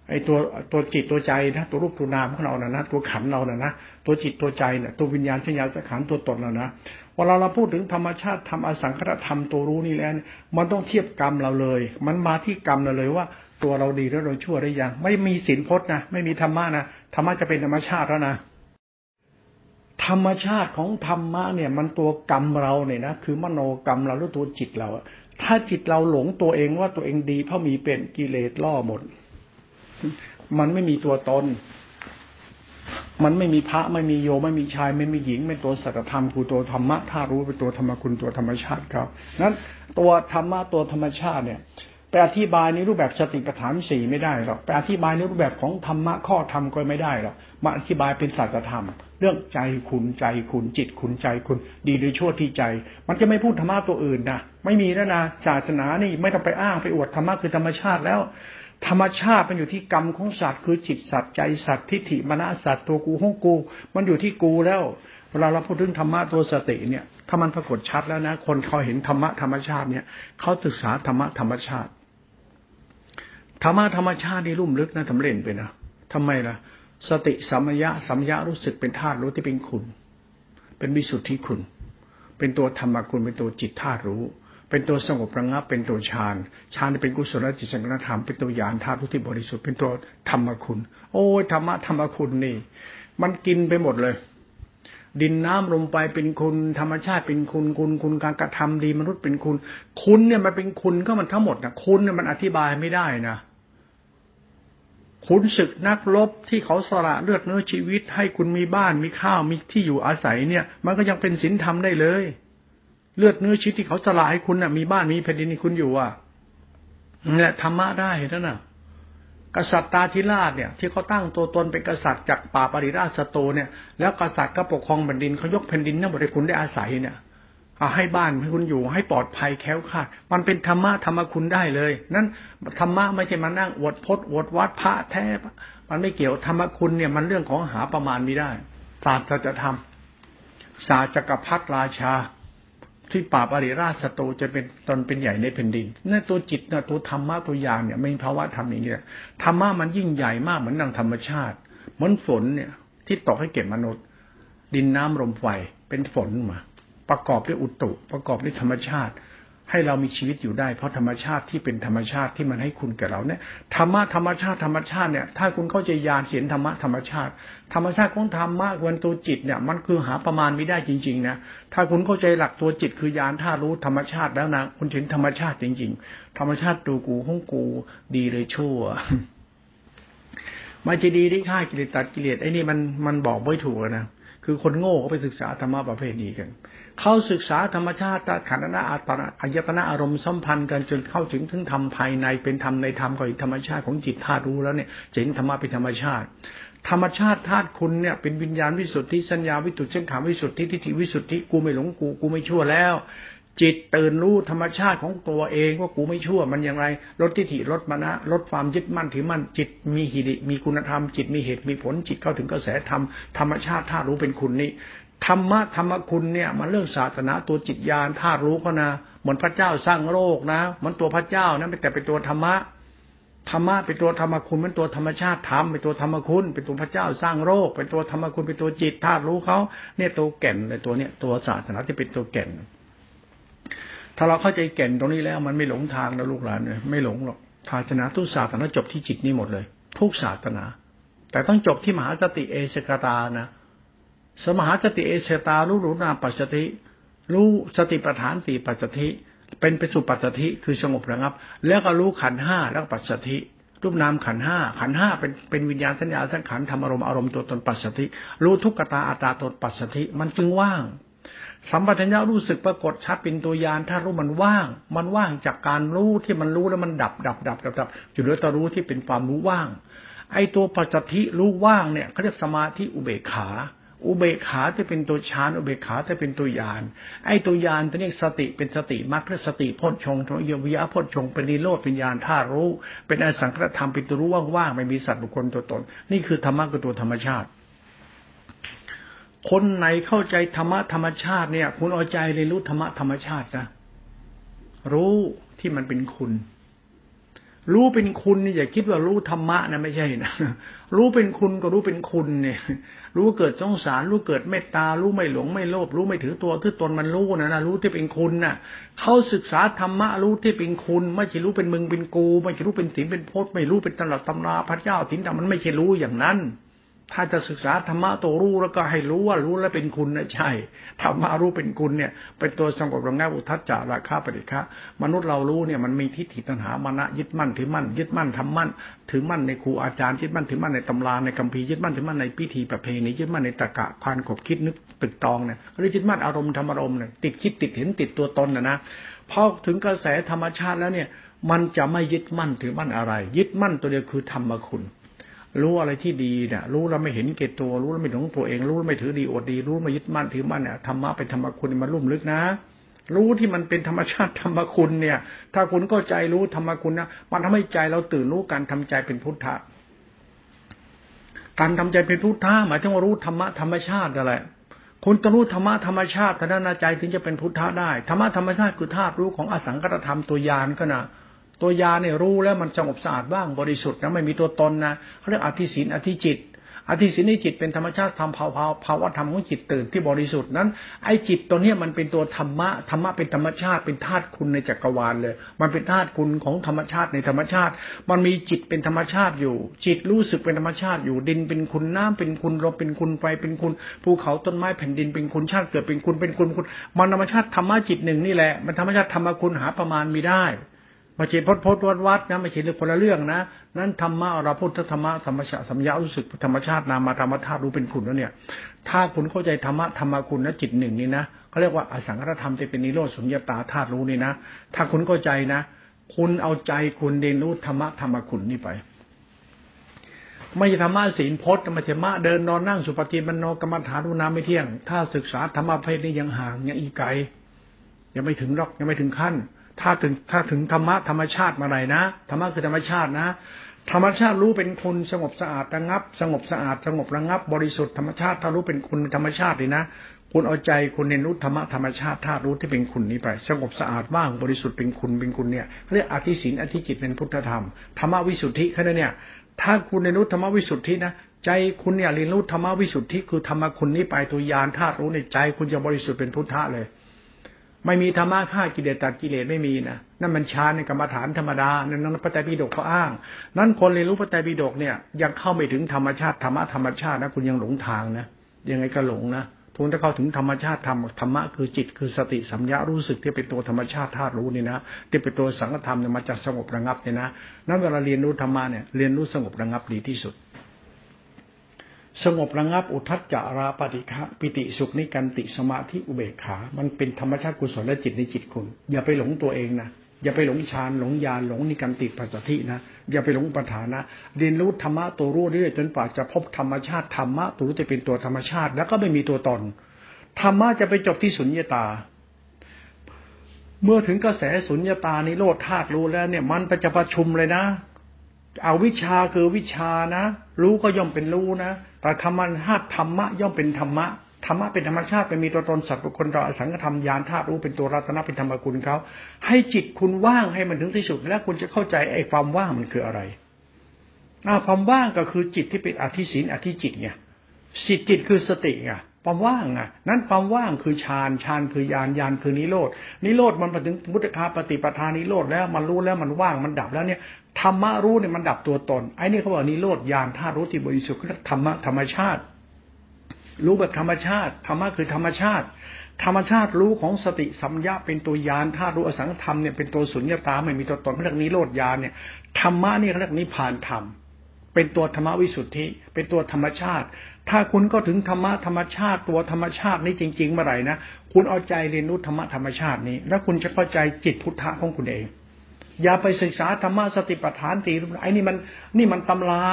ไอ้ตัวตัวจิตตัวใจนะตัวรูปตัวนามของเรานะนะตัวขันเรานะนะตัวจิตตัวใจเนี่ยตัววิญญาณสัญญาสังขารตัวตนเรานะเวลาเราพูดถึงธรรมชาติธรรมอสังขตธรรมตัวรู้นี่แล้วมันต้องเทียบกรรมเราเลย มันมาที่กรรมเราเลยว่า ตัวเราดีแล้วเราชั่วได้ยัง ไม่มีศีลพจน์นะไม่มีธรรมะนะธรรมะจะเป็นธรรมชาติแล้วนะธรรมชาติของธรรมะเนี่ย มันตัวกรรมเราเนี่ยนะคือมโนกรรมเราหรือตัวจิตเรา ถ้าจิตเราหลงตัวเองว่าตัวเองดีเพราะมีเป็นกิเลสล่อหมด มันไม่มีตัวตน มันไม่มีพระไม่มีโยไม่มีชาย ไม่มีหญิงเป็นตัวสัจธรรมคือตัวธรรมะถ้ารู้เป็นตัวธรรมคุณตัวธรรมชาติครับนั้นตัวธรรมะตัวธรรมชาติเนี่ย ไปอธิบายในรูปแบบสติปัฏฐานสี่ไม่ได้หรอกไปอธิบายในรูปแบบของธรรมะข้อธรรมก็ไม่ได้หรอกมาอธิบายเป็นศาสตรธรรม เรื่องใจคุณใจคุณจิตคุณใจคุณ ดีหรือชั่วที่ใจ มันจะไม่พูดธรรมะตัวอื่นนะไม่มีแล้วนะศาสนานี่ไม่ต้องไปอ้างไปอวดธรรมะคือธรรมชาติแล้ว ธรรมชาติมันอยู่ที่กรรมของสัตว์คือจิตสัตว์ใจสัตว์ทิฏฐิมณสัตว์ตัวกูห้องกู มันอยู่ที่กูแล้วเวลาเราพูดถึงธรรมะตัวสติเนี่ย ถ้ามันปรากฏชัดแล้วนะ คนเขาเห็นธรรมะธรรมชาติเนี่ยเขาศึกษาธรรมะธรรมชาติ ธรรมะธรรมชาตินี่ลุ่มลึกนะทำเล่นไปนะทำไมล่ะ สติสัมยะสัมยะรู้สึกเป็นธาตุรู้ที่เป็นคุณ เป็นวิสุทธิคุณ เป็นตัวธรรมคุณเป็นตัวจิตธาตุรู้ เป็นตัวสงบระงับเป็นตัวฌานฌานเป็นกุศลจิตสังฆธรรมเป็นตัวญาณธาตุรู้ที่บริสุทธิ์เป็นตัวธรรมคุณ โอ้ยธรรมะธรรมคุณนี่ มันกินไปหมดเลยดินน้ำลมไปเป็นคุณธรรมชาติเป็นคุณคุณคุณการกระทำดีมนุษย์เป็นคุณ คุณเนี่ยมันเป็นคุณก็มันทั้งหมดนะคุณเนี่ยมันอธิบายไม่ได้นะ ขุนศึกนักรบที่เขาสละเลือดเนื้อชีวิต ให้คุณมีบ้านมีข้าวมีที่อยู่อาศัยเนี่ย มันก็ยังเป็นศีลธรรมได้เลย เลือดเนื้อชีวิตที่เขาสละให้คุณน่ะ มีบ้านมีแผ่นดินคุณอยู่อะนี่ธรรมะได้นั่นน่ะ กษัตริย์ตาธิราชเนี่ย ที่เขาตั้งตัวตนเป็นกษัตริย์จากป่าปริราชสโตเนี่ย แล้วกษัตริย์ก็ปกครองแผ่นดินเขายกแผ่นดินนั่นบริคุณได้อาศัยเนี่ย ให้บ้านให้คุณอยู่ให้ปลอดภัยแค้วคาดมันเป็นธรรมะธรรมคุณได้เลย นั่นธรรมะไม่ใช่มานั่งอวดพจน์อวดวัดพระแท้ มันไม่เกี่ยวธรรมคุณเนี่ยมันเรื่องของหาประมาณไม่ได้ ศาสตร์จะทำศาสตร์จักรพรรดิราชา ที่ป่าปริราชสโตจะเป็นตนเป็นใหญ่ในแผ่นดินนั่นตัวจิตนะตัวธรรมะตัวอย่างเนี่ยไม่ภาวะธรรมอย่างนี้ธรรมะมันยิ่งใหญ่มากเหมือนดังธรรมชาติเหมือนฝนเนี่ย ที่ตกให้เก็บมนุษย์ ดินน้ำลมไฟเป็นฝนมา ประกอบด้วยอุตุ ประกอบด้วยธรรมชาติ ให้เรามีชีวิตอยู่ได้ เพราะธรรมชาติที่เป็นธรรมชาติที่มันให้คุณแก่เราเนี่ยธรรมะธรรมชาติธรรมชาติเนี่ยถ้าคุณเข้าใจญาณเห็นธรรมะธรรมชาติ ธรรมชาติของธรรมะวันตัวจิตเนี่ย มันคือหาประมาณไม่ได้จริงๆนะถ้าคุณเข้าใจหลักตัวจิตคือญาณท่ารู้ธรรมชาติแล้วนะคุณเห็นธรรมชาติจริง ๆ ธรรมชาติดูกูห้องกูดีเลยชั่วมันจะดีที่ฆ่ากิเลสตัดกิเลสไอ้นี่มันมันบอกไม่ถูกนะคือคนโง่เขาไปศึกษาธรรมะประเภทนี้กัน เขาศึกษาธรรมชาติขันธ์นาอัตนะอายตนะอารมณ์สัมพันธ์กันจนเข้าถึงถึงธรรมภายในเป็นธรรมในธรรมก็อีกธรรมชาติของจิตธาตุรู้แล้วเนี่ยจะเห็นธรรมะเป็นธรรมชาติ ธรรมชาติธาตุคุณเนี่ยเป็นวิญญาณวิสุทธิสัญญาวิสุทธิเช่นขามวิสุทธิทิฏฐิวิสุทธิกูไม่หลงกูกูไม่ชั่วแล้ว จิตตื่นรู้ธรรมชาติของตัวเองว่ากูไม่ชั่ว มันอย่างไรลดทิฏฐิลดมานะลดความยึดมั่นถือมั่นจิตมีหิริมีคุณธรรมจิตมีเหตุมีผลจิตเข้าถึงกระแสธรรมธรรมชาติธาตุรู้เป็นคุณนี้ ธรรมะธรรมคุณเนี่ย มันเรื่องศาสนาตัวจิตญาณธาตุรู้ก็นะเหมือนพระเจ้าสร้างโลกนะมันตัวพระเจ้านะไม่แต่เป็นตัวธรรมะธรรมะเป็นตัวธรรมคุณเป็นตัวธรรมชาติธรรมเป็นตัวธรรมคุณ เป็นตัวพระเจ้าสร้างโลกเป็นตัวธรรมคุณเป็นตัวจิตธาตุรู้เขาเนี่ยตัวแก่นในตัวเนี้ยตัวศาสนาที่เป็นตัวแก่น ถ้าเราเข้าใจแก่นตรงนี้แล้ว มันไม่หลงทางนะลูกหลานเลยไม่หลงหรอกศาสนาทุกศาสนาจบที่จิตนี่หมดเลย ทุกศาสนา แต่ต้องจบที่มหาสติเอเชกตานะ สมหาสติเอเชตารู้รู้นาปัจจติรู้สติปัฏฐานสี่ปัจจติเป็นไปสู่ปัจจติคือสงบระงับ แล้วก็รู้ขันห้าแล้วปัจจติรูปนามขันห้าขันห้าเป็นเป็นวิญญาณสัญญาสังขารธรรมอารมณ์อารมณ์ตัวตนปัจจติรู้ทุกขตาอัตตาตนปัจจติมันจึงว่าง สัมปชัญญะรู้สึกปรากฏชัดเป็นตัวยานถ้ารู้มันว่าง มันว่างจากการรู้ที่มันรู้แล้วมันดับดับดับดับดับอยู่เหลือตัวรู้ที่เป็นความรู้ว่าง ไอตัวปัจจติรู้ว่างเนี่ยเขาเรียกสมาธิอุเบกขา อุเบกขาจะเป็นตัวฌาน อุเบกขาจะเป็นตัวยาน ไอ้ตัวยานตัวนี้สติเป็นสติมรรคสติพ้นชงตัวเยวิยะพ้นชงเป็นนิโรธเป็นญาณธารู้ เป็นอสังขตธรรมเป็นตัวรู้ว่างๆไม่มีสัตว์บุคคลตัวตน นี่คือธรรมะคือตัวธรรมชาติ คนไหนเข้าใจธรรมะธรรมชาติเนี่ย คุณเอาใจเรียนรู้ธรรมะธรรมชาตินะรู้ที่มันเป็นคุณรู้เป็นคุณนี่ยอย่าคิดว่ารู้ธรรมะนะไม่ใช่นะรู้เป็นคุณก็รู้เป็นคุณเนี่ย รู้เกิดสงสาร รู้เกิดเมตตา รู้ไม่หลงไม่โลภรู้ไม่ถือตัวทือตนมันรู้นะนะรู้ที่เป็นคุณน่ะเขาศึกษาธรรมะรู้ที่เป็นคุณ ไม่ใช่รู้เป็นมึงเป็นกู ไม่ใช่รู้เป็นศีลเป็นพจน์ไม่รู้เป็นตลอดตำราพระเจ้าถินธรรมมันไม่ใช่รู้อย่างนั้น ถ้าจะศึกษาธรรมะตัวรู้แล้วก็ให้รู้ว่ารู้แล้วเป็นคุณนะใช่ธรรมะรู้เป็นคุณเนี่ย เป็นตัวสงบระงับอุทัจจาราคาปฏิฆะมนุษย์เรารู้เนี่ยมันมีทิฏฐิตัณหามานะยึดมั่นถือมั่นยึดมั่นทำมั่นถือมั่นในครูอาจารย์ยึดมั่นถือมั่นในตำราในคัมภีร์ยึดมั่นถือมั่นในพิธีประเพณียึดมั่นในตะกะพานขบคิดนึกตึกตองเนี่ยหรือยึดมั่นอารมณ์ธรรมอารมณ์เนี่ยติดคิดติดเห็นติดตัวตนนะนะพอถึงกระแสธรรมชาติแล้วเนี่ย มันจะไม่ยึดมั่นถือมั่นอะไร ยึดมั่นตัวเดียวคือธรรมคุณ รู้อะไรที่ดีเนี่ยรู้แล้วไม่เห็นเกตตัว รู้แล้วไม่หลงตัวเอง รู้แล้วไม่ถือดีอดดี รู้ไม่ยึดมั่นถือมั่นเนี่ยธรรมะเป็นธรรมคุณมันรุ่มลึกนะ รู้ที่มันเป็นธรรมชาติธรรมคุณเนี่ย ถ้าคุณก็ใจรู้ธรรมคุณนะมันทำให้ใจเราตื่นรู้การทำใจเป็นพุทธะการทำใจเป็นพุทธะหมายถึงว่ารู้ธรรมะธรรมชาติอะไรคุณต้องรู้ธรรมะธรรมชาติแต่นั้นใจถึงจะเป็นพุทธะได้ธรรมะธรรมชาติคือธาตุรู้ของอสังกัตธรรมตัวยานก็นะ ตัวยาเนี่ยรู้แล้วมันสงบสะอาดบ้างบริสุทธิ์นะไม่มีตัวตนนะเขาเรียกอธิศีนอธิจิตอธิศีนในจิตเป็นธรรมชาติทำภาวะภาวะธรรมของจิตตื่นที่บริสุทธิ์นั้น ไอ้จิตตัวนี้มันเป็นตัวธรรมะธรรมะเป็นธรรมชาติเป็นธาตุคุณในจักรวาลเลย มันเป็นธาตุคุณของธรรมชาติในธรรมชาติ มันมีจิตเป็นธรรมชาติอยู่ จิตรู้สึกเป็นธรรมชาติอยู่ดินเป็นคุณน้ำเป็นคุณลมเป็นคุณไฟเป็นคุณภูเขาต้นไม้แผ่นดินเป็นคุณชาติเกิดเป็นคุณเป็นคุณคุณมันธรรมชาติธรรมะจิตหนึ่งนี่แหละมันธรรมชาติธรรมคุณหาประมาณมีได้ ม่ใช่พดพดวัดวัดนะม่ใช่เรื่องคนละเรื่องนะนั้นธรรมะเราพุทธธรรมะธรรมชาติสัมยารู้สึกธรรมชาตินามาธรรมธาตุรู้เป็นคุณแล้วเนี่ย ถ้าคุณเข้าใจธรรมะธรรมคุณนะจิตหนึ่งนี่นะเขาเรียกว่าอสังขตธรรมจะเป็นนิโรธสุญญตาธาตุรู้นี่นะถ้าคุณเข้าใจนะ คุณเอาใจคุณเรียนรู้ธรรมะธรรมคุณนี่ไปไม่ใช่ธรรมะศีลพจน์ไม่ใช่มะเดินนอนนั่งสุปฏิบันโนกรรมฐานรุนาไม่เที่ยง ถ้าศึกษาธรรมะเพศนี้ยังห่างยังอีไกลยังไม่ถึงรอกยังไม่ถึงขั้น ถ้าถึงถ้าถึงธรรมะธรรมชาติมาไหนนะธรรมะคือธรรมชาตินะ ธรรมชาติรู้เป็นคุณสงบสะอาดระงับ สงบสะอาดสงบระงับ บริสุทธิ์ธรรมชาติถ้ารู้เป็นคุณธรรมชาติเลยนะคุณเอาใจคุณเรียนรู้ธรรมะธรรมชาติธาตุรู้ที่เป็นคุณนี้ไป สงบสะอาดว่างบริสุทธิ์เป็นคุณเป็นคุณเนี่ยเรียกอธิศีนอธิจิตเป็นพุทธธรรมธรรมวิสุทธิแค่นั้นเนี่ย ถ้าคุณเรียนรู้ธรรมวิสุทธินะใจคุณเนี่ยเรียนรู้ธรรมวิสุทธิคือธรรมคุณนี้ไปตัวยานธาตุรู้ในใจ คุณจะบริสุทธิ์เป็นพุทธะเลย ไม่มีธรรมะฆ่ากิเลสตัดกิเลสไม่มีนะนั่นมันฌานในกรรมฐานธรรมดานั่นนั่นพระไตรปิฎกเขาอ้าง นั้นคนเรียนรู้พระไตรปิฎกเนี่ยยังเข้าไม่ถึงธรรมชาติธรรมะธรรมชาตินะคุณยังหลงทางนะยังไงก็หลงนะทุนถ้าเข้าถึงธรรมชาติธรรมธรรมะคือจิตคือสติสัมยารู้สึกที่เป็นตัวธรรมชาติธาตุรู้นี่นะที่เป็นตัวสังฆธรรมเนี่ยมาจากสงบระงับเนี่ยนะนั้นเวลาเรียนรู้ธรรมะเนี่ยเรียนรู้สงบระงับดีที่สุด สงบระงับอุทัจจาราปฏิฆะปิติสุขนิกันติสมาธิอุเบกขา มันเป็นธรรมชาติกุศลและจิตในจิตคุณ อย่าไปหลงตัวเองนะ อย่าไปหลงฌานหลงญาณหลงนิกันติปัสสธินะ อย่าไปหลงปัฏฐานะเรียนรู้ธรรมะตัวรู้เรื่อยจนป่าจะพบธรรมชาติธรรมะตัวรู้จะเป็นตัวธรรมชาติ แล้วก็ไม่มีตัวตนธรรมะจะไปจบที่สุญญตา เมื่อถึงกระแสสุญญตานิโรธธาตุรู้แล้วเนี่ยมันไปจะประชุมเลยนะเอาวิชาคือวิชานะ รู้ก็ย่อมเป็นรู้นะ แต่ธรรมะธาตุธรรมะย่อมเป็นธรรมะธรรมะเป็นธรรมชาติเป็นมีตัวตนสัตว์บุคคลเราสังฆธรรมยานธาตุรู้เป็นตัวรัตนะเป็นธรรมกุลเขาให้จิตคุณว่างให้มันถึงที่สุด แล้วคุณจะเข้าใจไอ้ความว่างมันคืออะไรความว่างก็คือจิตที่เป็นอธิศีนอธิจิตไงสิจิตคือสติไงความว่างอะ นั้นความว่างคือฌานฌานคือยานยานคือนิโรดนิโรดมันไปถึงมุตคาปฏิปทานิโรดแล้วมันรู้แล้วมันว่างมันดับแล้วเนี่ย ธรรมะรู้เนี่ยมันดับตัวตนไอ้นี่เขาบอกนิโรธญาณธาตุรู้ที่บริสุทธิ์คือธรรมะธรรมชาติ รู้แบบธรรมชาติธรรมะคือธรรมชาติ ธรรมชาติรู้ของสติสัมยาเป็นตัวยานธาตุรู้อสังธรรมเนี่ยเป็นตัวสุญญตาไม่มีตัวตนเรียกนิโรธญาณเนี่ยธรรมะนี่เขาเรียกนิพพานธรรมเป็นตัวธรรมวิสุทธิ เป็นตัวธรรมชาติ ถ้าคุณก็ถึงธรรมะธรรมชาติ ตัวธรรมชาตินี้จริง ๆ เมื่อไหร่นะ คุณเอาใจเรียนรู้ธรรมะธรรมชาตินี้ แล้วคุณจะเข้าใจจิตพุทธะของคุณเอง อย่าไปศึกษาธรรมะสติปัฏฐานตีไอ้นี่มันนี่มันตำรา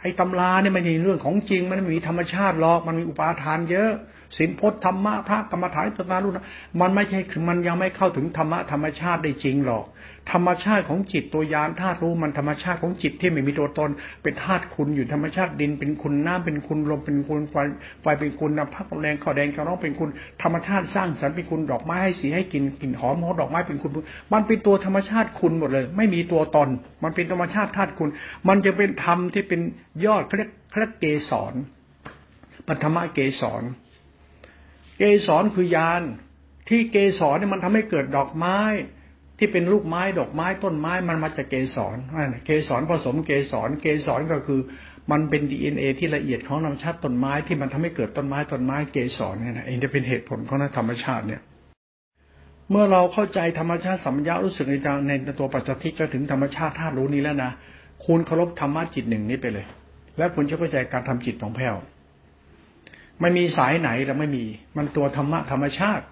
ไอ้ตำราเนี่ยมันในเรื่องของจริง มันไม่มีธรรมชาติหรอก มันมีอุปาทานเยอะ สินพจน์ธรรมะพระกรรมฐานตนารุณมันไม่ใช่มันยังไม่เข้าถึงธรรมะธรรมชาติได้จริงหรอก ธรรมชาติของจิตตัวยานธาตุรู้มันธรรมชาติของจิตที่ไม่มีตัวตน เป็นธาตุคุณอยู่ธรรมชาติดินเป็นคุณน้ำเป็นคุณลมเป็นคุณไฟไฟเป็นคุณน้ำพักแรงข้าวแดงข้าวน้องเป็นคุณธรรมชาติสร้างสรรค์เป็นคุณดอกไม้ให้สีให้กลิ่นกลิ่นหอมของดอกไม้เป็นคุณ มันเป็นตัวธรรมชาติคุณหมดเลย ไม่มีตัวตน มันเป็นธรรมชาติธาตุคุณ มันจะเป็นธรรมที่เป็นยอดเขาเรียกเขาเรียกเกสรปัทมะเกสร เกสรคือยาน ที่เกสรเนี่ยมันทำให้เกิดดอกไม้ ที่เป็นลูกไม้ดอกไม้ต้นไม้มันมาจากเกสรเกสรผสมเกสรเกสรก็คือ มันเป็นดีเอ็นเอที่ละเอียดของธรรมชาติต้นไม้ที่มันทำให้เกิดต้นไม้ต้นไม้เกสรเนี่ยนะเองจะเป็นเหตุผลของธรรมชาติเนี่ยเมื่อเราเข้าใจธรรมชาติสัมยารู้สึกในจในตัวปัจจิตจะถึงธรรมชาติธาตุรู้นี้แล้วนะคุณเคารพธรรมะจิตหนึ่งนี้ไปเลย แล้วคุณจะเข้าใจการทำจิตของแผ่ว ไม่มีสายไหนแต่ไม่มี มันตัวธรรมะธรรมชาติ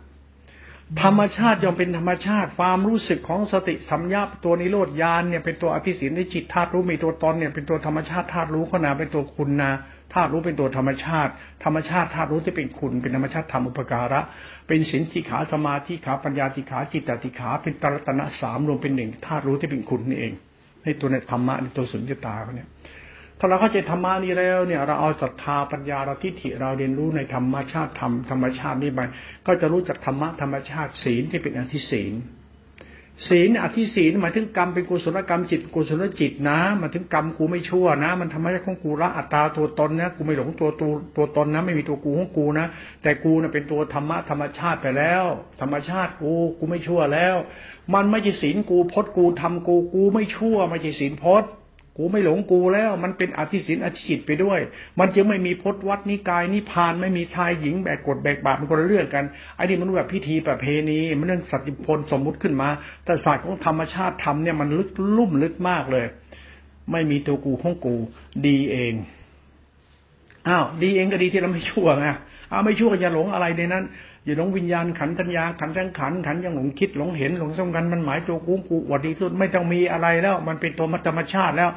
ธรรมชาติย่อมเป็นธรรมชาติ ความรู้สึกของสติสัมยาตัวนิโรธญาณเนี่ยเป็นตัวอภิสิทธิ์ในจิตธาตุรู้มีตัวตนเนี่ยเป็นตัวธรรมชาติธาตุรู้ขนาเป็นตัวคุณนาธาตุรู้เป็นตัวธรรมชาติ ธรรมชาติธาตุรู้ที่เป็นคุณเป็นธรรมชาติธรรมอุปการะ เป็นสินทิขาสมาธิขาปัญญาติขาจิตตติขาเป็นตรัตนะสามรวมเป็นหนึ่งธาตุรู้ที่เป็นคุณนี่เองในตัวในธรรมะในตัวสุญญตาเนี่ย ถ้าเราเข้าใจธรรมะนี้แล้วเนี่ย เราเอาศรัทธาปัญญาเราทิฏฐิเราเรียนรู้ในธรรมชาติธรรมธรรมชาตินี้ไปก็จะรู้จักธรรมะธรรมชาติศีลที่เป็นอธิศีลศีลอธิศีลหมายถึงกรรมเป็นกุศลกรรมจิตกุศลจิตนะมาถึงกรรมกูไม่ชั่วนะ มันทำให้ของกูละอัตตาตัวตนนะกูไม่หลงตัวตัวตัวตนนะ ไม่มีตัวกูของกูนะ แต่กูนะเป็นตัวธรรมะธรรมชาติไปแล้ว ธรรมชาติกูกูไม่ชั่วแล้ว มันไม่ใช่ศีลกูพจน์กูทำกูกูไม่ชั่วไม่ใช่ศีลพจน์ กูไม่หลงกูแล้ว มันเป็นอธิสินอธิจิตไปด้วย มันจึงไม่มีพจนวัดนิกายนิพานไม่มีชายหญิงแบกกดแบกบาปมันคนละเรื่องกันไอ้นี่มันแบบพิธีประเพณี มันเรื่องสัตย์พลสมมุติขึ้นมา แต่ศาสตร์ของธรรมชาติธรรมเนี่ยมันลึกลุ่มลึกมากเลย ไม่มีตัวกูของกู ดีเองอ้าวดีเองก็ดีที่เราไม่ชั่วไงอ้าวไม่ชั่วอย่าหลงอะไรในนั้น อย่าหลงวิญญาณขันธัญญาขันทั้งขันขันยังหลงคิดหลงเห็นหลงสำคัญมันหมายตัวกูกูวัดดีสุดไม่ต้องมีอะไรแล้ว มันเป็นตัวธรรมชาติแล้ว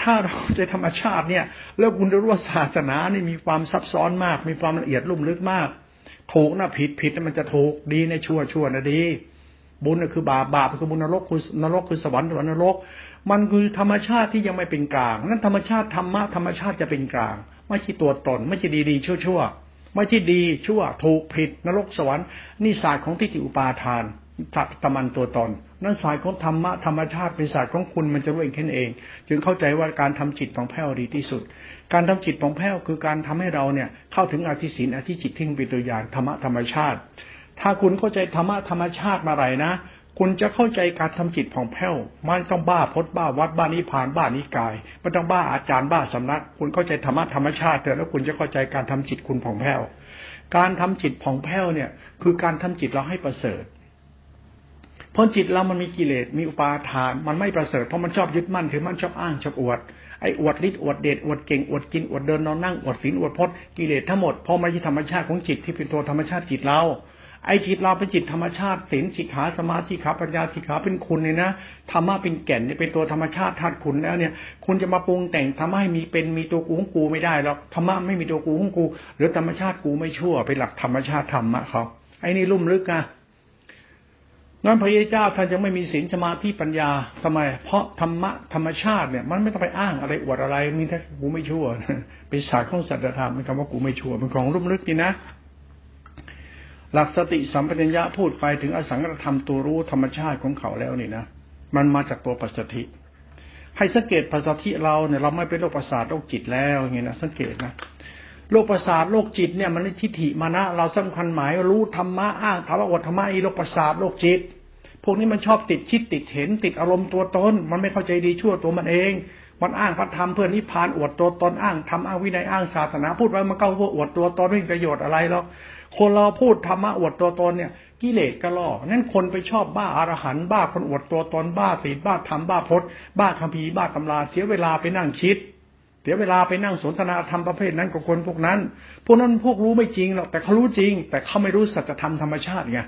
ถ้าเราจะธรรมชาติเนี่ย แล้วคุณจะรู้ว่าศาสนานี่มีความซับซ้อนมาก มีความละเอียดลุ่มลึกมาก ถูกนะผิดผิดมันจะถูกดีในชั่วชั่วนะดี บุญคือบาปบาปคือบุญนรกคือนรกคือสวรรค์สวรรค์นรก มันคือธรรมชาติที่ยังไม่เป็นกลาง นั้นธรรมชาติธรรมะธรรมชาติจะเป็นกลาง ไม่ใช่ตัวตน ไม่ใช่ดีดีชั่วชั่ว ไม่ที่ดีชั่วถูกผิดนรกสวรรค์นี่ศาสตร์ของทิฏฐิอุปาทานสัตตมันตัวตน นั่นศาสตร์ของธรรมะธรรมชาติเป็นศาสตร์ของคุณมันจะรู้เองแค่นั้นเอง จึงเข้าใจว่าการทำจิตของแผ้วดีที่สุด การทำจิตของแผ้วคือการทำให้เราเนี่ยเข้าถึงอธิศีนอธิจิตที่เป็นตัวอย่างธรรมะธรรมชาติ ถ้าคุณเข้าใจธรรมะธรรมชาติมาไรนะ คุณจะเข้าใจการทำจิตผ่องแผ้วมันต้องบ้าพดบ้าวัดบ้านิพานบ้านิกายไม่ต้องบ้าอาจารย์บ้าสำนัก คุณเข้าใจธรรมะธรรมชาติเถอะแล้วคุณจะเข้าใจการทำจิตคุณผ่องแผ้วการทำจิตผ่องแผ้วเนี่ย คือการทำจิตเราให้ประเสริฐเพราะจิตเรามันมีกิเลสมีอุปาทาน มันไม่ประเสริฐเพราะมันชอบยึดมั่นถือมั่นชอบอ้างชอบอวดไอ้อวดฤทธิ์อวดเดชอวดเก่งอวดกินอวดเดินนอนนั่งอวดศีลอวดพจน์กิเลสทั้งหมดเพราะไม่ใช่ธรรมชาติของจิตที่เป็นตัวธรรมชาติจิตเรา ไอ้จิตเราเป็นจิตธรรมชาติศีลสิกขาสมาธิขาปัญญาสิกขาเป็นคุณเนี่ยนะธรรมะเป็นแก่นเนี่ยเป็นตัวธรรมชาติธาตุคุณแล้วเนี่ย คุณจะมาปรุงแต่งทำให้มีเป็นมีตัวกูของกูไม่ได้หรอกธรรมะไม่มีตัวกูของกู หรือธรรมชาติกูไม่ชั่วเป็นหลักธรรมชาติธรรมะเขาไอ้นี่ลุ่มลึกอะนั้นพระเจ้าท่านยังไม่มีศีลสมาธิปัญญาทำไม เพราะธรรมะธรรมชาติเนี่ยมันไม่ต้องไปอ้างอะไรอวดอะไรมีแต่กูไม่ชั่วเป็นศาสตร์ของสัจธรรมเป็นคำว่ากูไม่ชั่วเป็นของลุ่มลึกนี่นะ หลักสติสัมปชัญญะพูดไปถึงอสังขตธรรมตัวรู้ธรรมชาติของเขาแล้วนี่นะมันมาจากตัวปัสสติให้สังเกตปัสสติเราเนี่ยเราไม่เป็นโรคประสาทโรคจิตแล้วอย่างนี้นะสังเกตนะโรคประสาทโรคจิตเนี่ยมันทิฏฐิมานะเราสำคัญหมายรู้ธรรมะอ้างถามว่าอดธรรมะอีโรคประสาทโรคจิต พวกนี้มันชอบติดคิดติดเห็นติดอารมณ์ตัวตนมันไม่เข้าใจดีชั่วตัวมันเองมันอ้างพระธรรมเพื่อนิพพานอวดตัวตนอ้างทำอ้างวินัยอ้างศาสนาพูดไว้มันก็พวกอวดตัวตนไม่มีประโยชน์อะไรหรอก คนเราพูดธรรมะอวดตัวตนเนี่ย กิเลสก็ล่อนั้นคนไปชอบบ้าอารหันบ้าคนอวดตัวตนบ้าศีลบ้าธรรมบ้าพจน์บ้าคัมภีร์บ้าตำราเสียเวลาไปนั่งคิดเสียเวลาไปนั่งสนทนาธรรมประเภทนั้นกับคนพวกนั้น พวกนั้นพวกรู้ไม่จริงหรอกแต่เขารู้จริง แต่เขาไม่รู้สัจธรรมธรรมชาติไง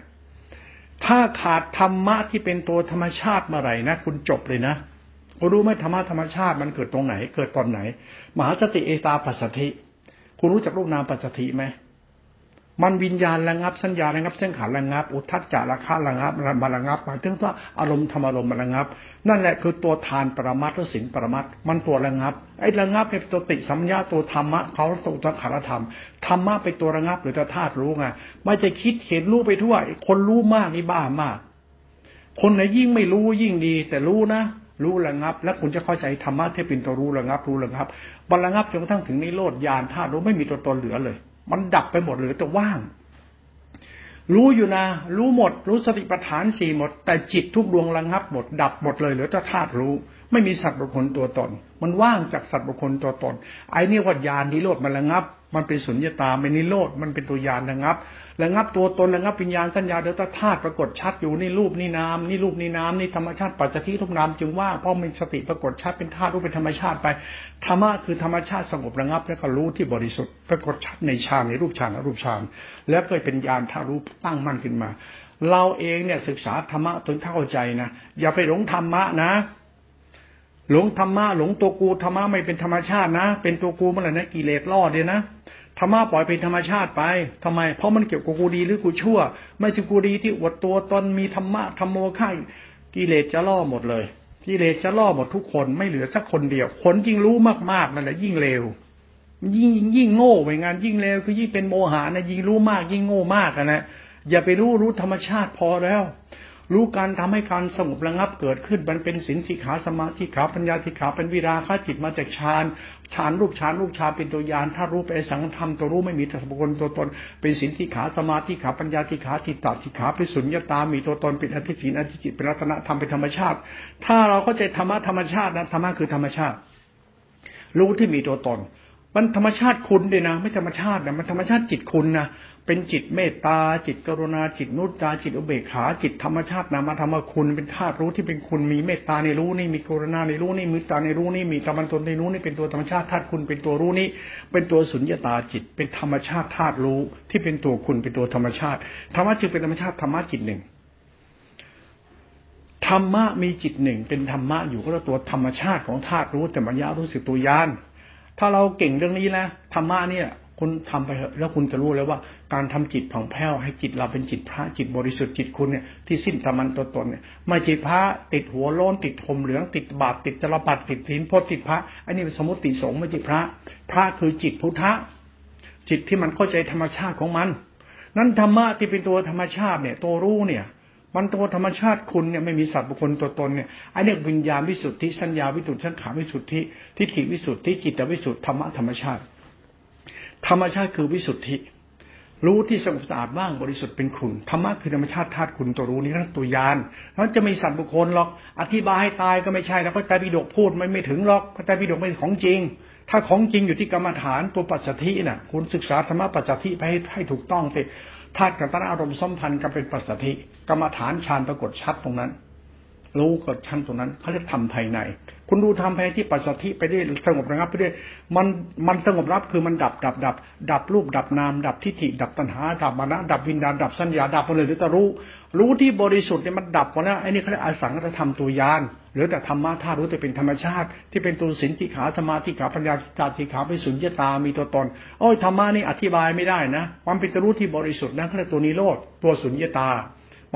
ถ้าขาดธรรมะที่เป็นตัวธรรมชาติเมื่อไหร่นะคุณจบเลยนะคุณรู้ไหมธรรมะธรรมชาติมันเกิดตรงไหน เกิดตอนไหน มหาสติเอตาปัสสธิ คุณรู้จักรูปนามปัจจธิไหม มันวิญญาณระงับสัญญาระงับเส้นขาระงับ อุทัศจาระคาระงับมาระงับหมายถึงว่าอารมณ์ธรรมอารมณ์มาระงับ นั่นแหละคือตัวทานปรมัตถสินปรมัตมันตัวระงับไอ้ระงับเป็นตัวติสัมยาตัวธรรมะเขาตัวสังขารธรรมธรรมะเป็นตัวระงับหรือตัวธาตุรู้ไงไม่จะคิดเห็นรู้ไปทั่วคนรู้มากนี่บ้ามาก คนไหนยิ่งไม่รู้ยิ่งดี แต่รู้นะรู้ระงับ แล้วคุณจะเข้าใจธรรมะที่เป็นตัวรู้ระงับ รู้ระงับ บรรระงับจนกระทั่งถึงนิโรธญาณธาตุรู้ไม่มีตัวตนเหลือเลย มันดับไปหมดเหลือแต่ว่าง รู้อยู่นะ รู้หมด รู้สติปัฏฐานสี่หมด แต่จิตทุกดวงระงับหมด ดับหมดเลยเหลือแต่ธาตุรู้ ไม่มีสัตว์บุคคลตัวตน มันว่างจากสัตว์บุคคลตัวตน ไอ้นี่ว่าญาณนิโรธมันระงับ มันเป็นสุญญตาเป็นนิโรธมันเป็นตัวยานระงับ ระงับตัวตนระงับปัญญาสัญญาเดลตธาตุปรากฏชัดอยู่นี่รูปนี่นามนี่รูปนี่นามนี่ธรรมชาติปัจจัยทุกนามจึงว่าเพราะมีสติปรากฏชัดเป็นธาตุรูปเป็นธรรมชาติไปธรรมะคือธรรมชาติสงบระงับแล้วก็รู้ที่บริสุทธิ์ปรากฏชัดในฌานในรูปฌานและรูปฌานแล้วก็เป็นญาณธาตุรู้ตั้งมั่นขึ้นมา เราเองเนี่ยศึกษาธรรมะจนเข้าใจนะอย่าไปหลงธรรมะนะ หลงธรรมะหลงตัวกูธรรมะไม่เป็นธรรมชาตินะ เป็นตัวกูเมื่อไหร่นะกิเลสล่อเดียนะธรรมะปล่อยเป็นธรรมชาติไปทำไม เพราะมันเกี่ยวกับกูดีหรือกูชั่ว ไม่ใช่กูดีที่อวดตัวตนมีธรรมะธรรมโมข่ากิเลสจะล่อหมดเลย กิเลสจะล่อหมดทุกคนไม่เหลือสักคนเดียว คนจริงรู้มากๆนั่นแหละยิ่งเลวยิ่งยิ่งโง่ไปงานยิ่งเลวคือยิ่งเป็นโมหะนะยิ่งรู้มากยิ่งโง่มากนะอย่าไปรู้รู้ธรรมชาติพอแล้ว รู้การทำให้การสงบระงับเกิดขึ้นมันเป็นสินสิขาสมาธิขาปัญญาธิขาเป็นวิราคะจิตมาจากฌานฌานรูปฌานรูปฌานเป็นตัวยานถ้ารู้ไปสังธรรมตัวรู้ไม่มีตัวบุคคลตัวตน เป็นสินสิขาสมาธิขาปัญญาธิขาจิตตสิขาเป็นสุญญตา มีตัวตนเป็นอธิศีนอธิจิตเป็นรัตนธรรมเป็นธรรมชาติ ถ้าเราเข้าใจธรรมะธรรมชาตินะธรรมะคือธรรมชาติ รู้ที่มีตัวตนมันธรรมชาติคุณด้วยนะ ไม่ธรรมชาตินะมันธรรมชาติจิตคุณนะ เป็นจิตเมตตา จิตกรุณาจิตนุตตาจิตอุเบกขา จิตธรรมชาตินามธรรมคุณเป็นธาตุรู้ที่เป็นคุณมีเมตตาในรู้นี่มีกรุณาในรู้นี่มีตาในรู้นี่มีกรรมตนในรู้นี่เป็นตัวธรรมชาติธาตุคุณเป็นตัวรู้นี่เป็นตัวสุญญตาจิต เป็นธรรมชาติธาตุรู้ที่เป็นตัวคุณเป็นตัวธรรมชาติธรรมะจึงเป็นธรรมชาติธรรมะจิตหนึ่งธรรมะมีจิตหนึ่งเป็นธรรมะอยู่ก็ตัวธรรมชาติของธาตุรู้แต่มัญญารู้สึกตัวยานถ้าเราเก่งเรื่องนี้นะธรรมะเนี่ย คุณทำไปเถอะแล้วคุณจะรู้เลยว่า การทำจิตผ่องแผ้วให้จิตเราเป็นจิตพระจิตบริสุทธิ์จิตคุณเนี่ยที่สิ้นธรรมันตัวตนเนี่ยไม่จิตพระติดหัวโล้นติดหมเหลืองติดบาปติดจรปัดติดศีลพจติดพระอันนี้เป็นสมมติสงฆ์ไม่จิตพระ พระคือจิตพุทธะจิตที่มันเข้าใจธรรมชาติของมัน นั้นธรรมะที่เป็นตัวธรรมชาติเนี่ยตัวรู้เนี่ยมันตัวธรรมชาติคุณเนี่ยไม่มีสัตว์บุคคลตัวตนเนี่ยไอันนี้วิญญาณวิสุทธิสัญญาวิสุทธิสังขารวิสุทธิทิฏฐิวิสุทธิจิตวิสุทธิธรรมะธรรมชาติ ธรรมชาติคือวิสุทธิ รู้ที่สงบสะอาดบ้างบริสุทธิ์เป็นคุณธรรมะคือธรรมชาติธาตุคุณตัวรู้นี่นั่นตัวยานนั้นจะมีสัตว์บุคคลหรอกอธิบายให้ตายก็ไม่ใช่แล้วพระไตรปิฎกพูดไม่ไม่ถึงหรอกพระไตรปิฎกไม่ของจริง ถ้าของจริงอยู่ที่กรรมฐานตัวปัจจัยน่ะ คุณศึกษาธรรมะปัจจัยไปให้ให้ถูกต้องสิธาตุกับตนอารมณ์สัมพันธ์กันเป็นปัจจัยกรรมฐานฌานปรากฏชัดตรงนั้น รู้กดชั้นตรงนั้นเขาเรียกทำภายใน คุณดูทำภายในที่ปัสสธิไปได้สงบระงับไปได้มันมันสงบรับคือมันดับดับดับ ดับรูปดับนาม ดับทิฏฐิดับตัณหา ดับมานะดับวิญญาณดับสัญญาดับหมดเลยหรือตะรู้ รู้ที่บริสุทธิ์เนี่ยมันดับหมดแล้วไอ้นี่เขาเรียกอสังขตธรรมตัวยานหรือแต่ธรรมะธาตุรู้แต่เป็นธรรมชาติ ที่เป็นตัวสินติขาสมาธิขาปัญญาจาติขาไปสุญญตา มีตัวตนโอ้ยธรรมะนี่อธิบายไม่ได้นะความเป็นตัวรู้ที่บริสุทธิ์นั่นเขาเรียกตัวนิโรธตัวสุญญตา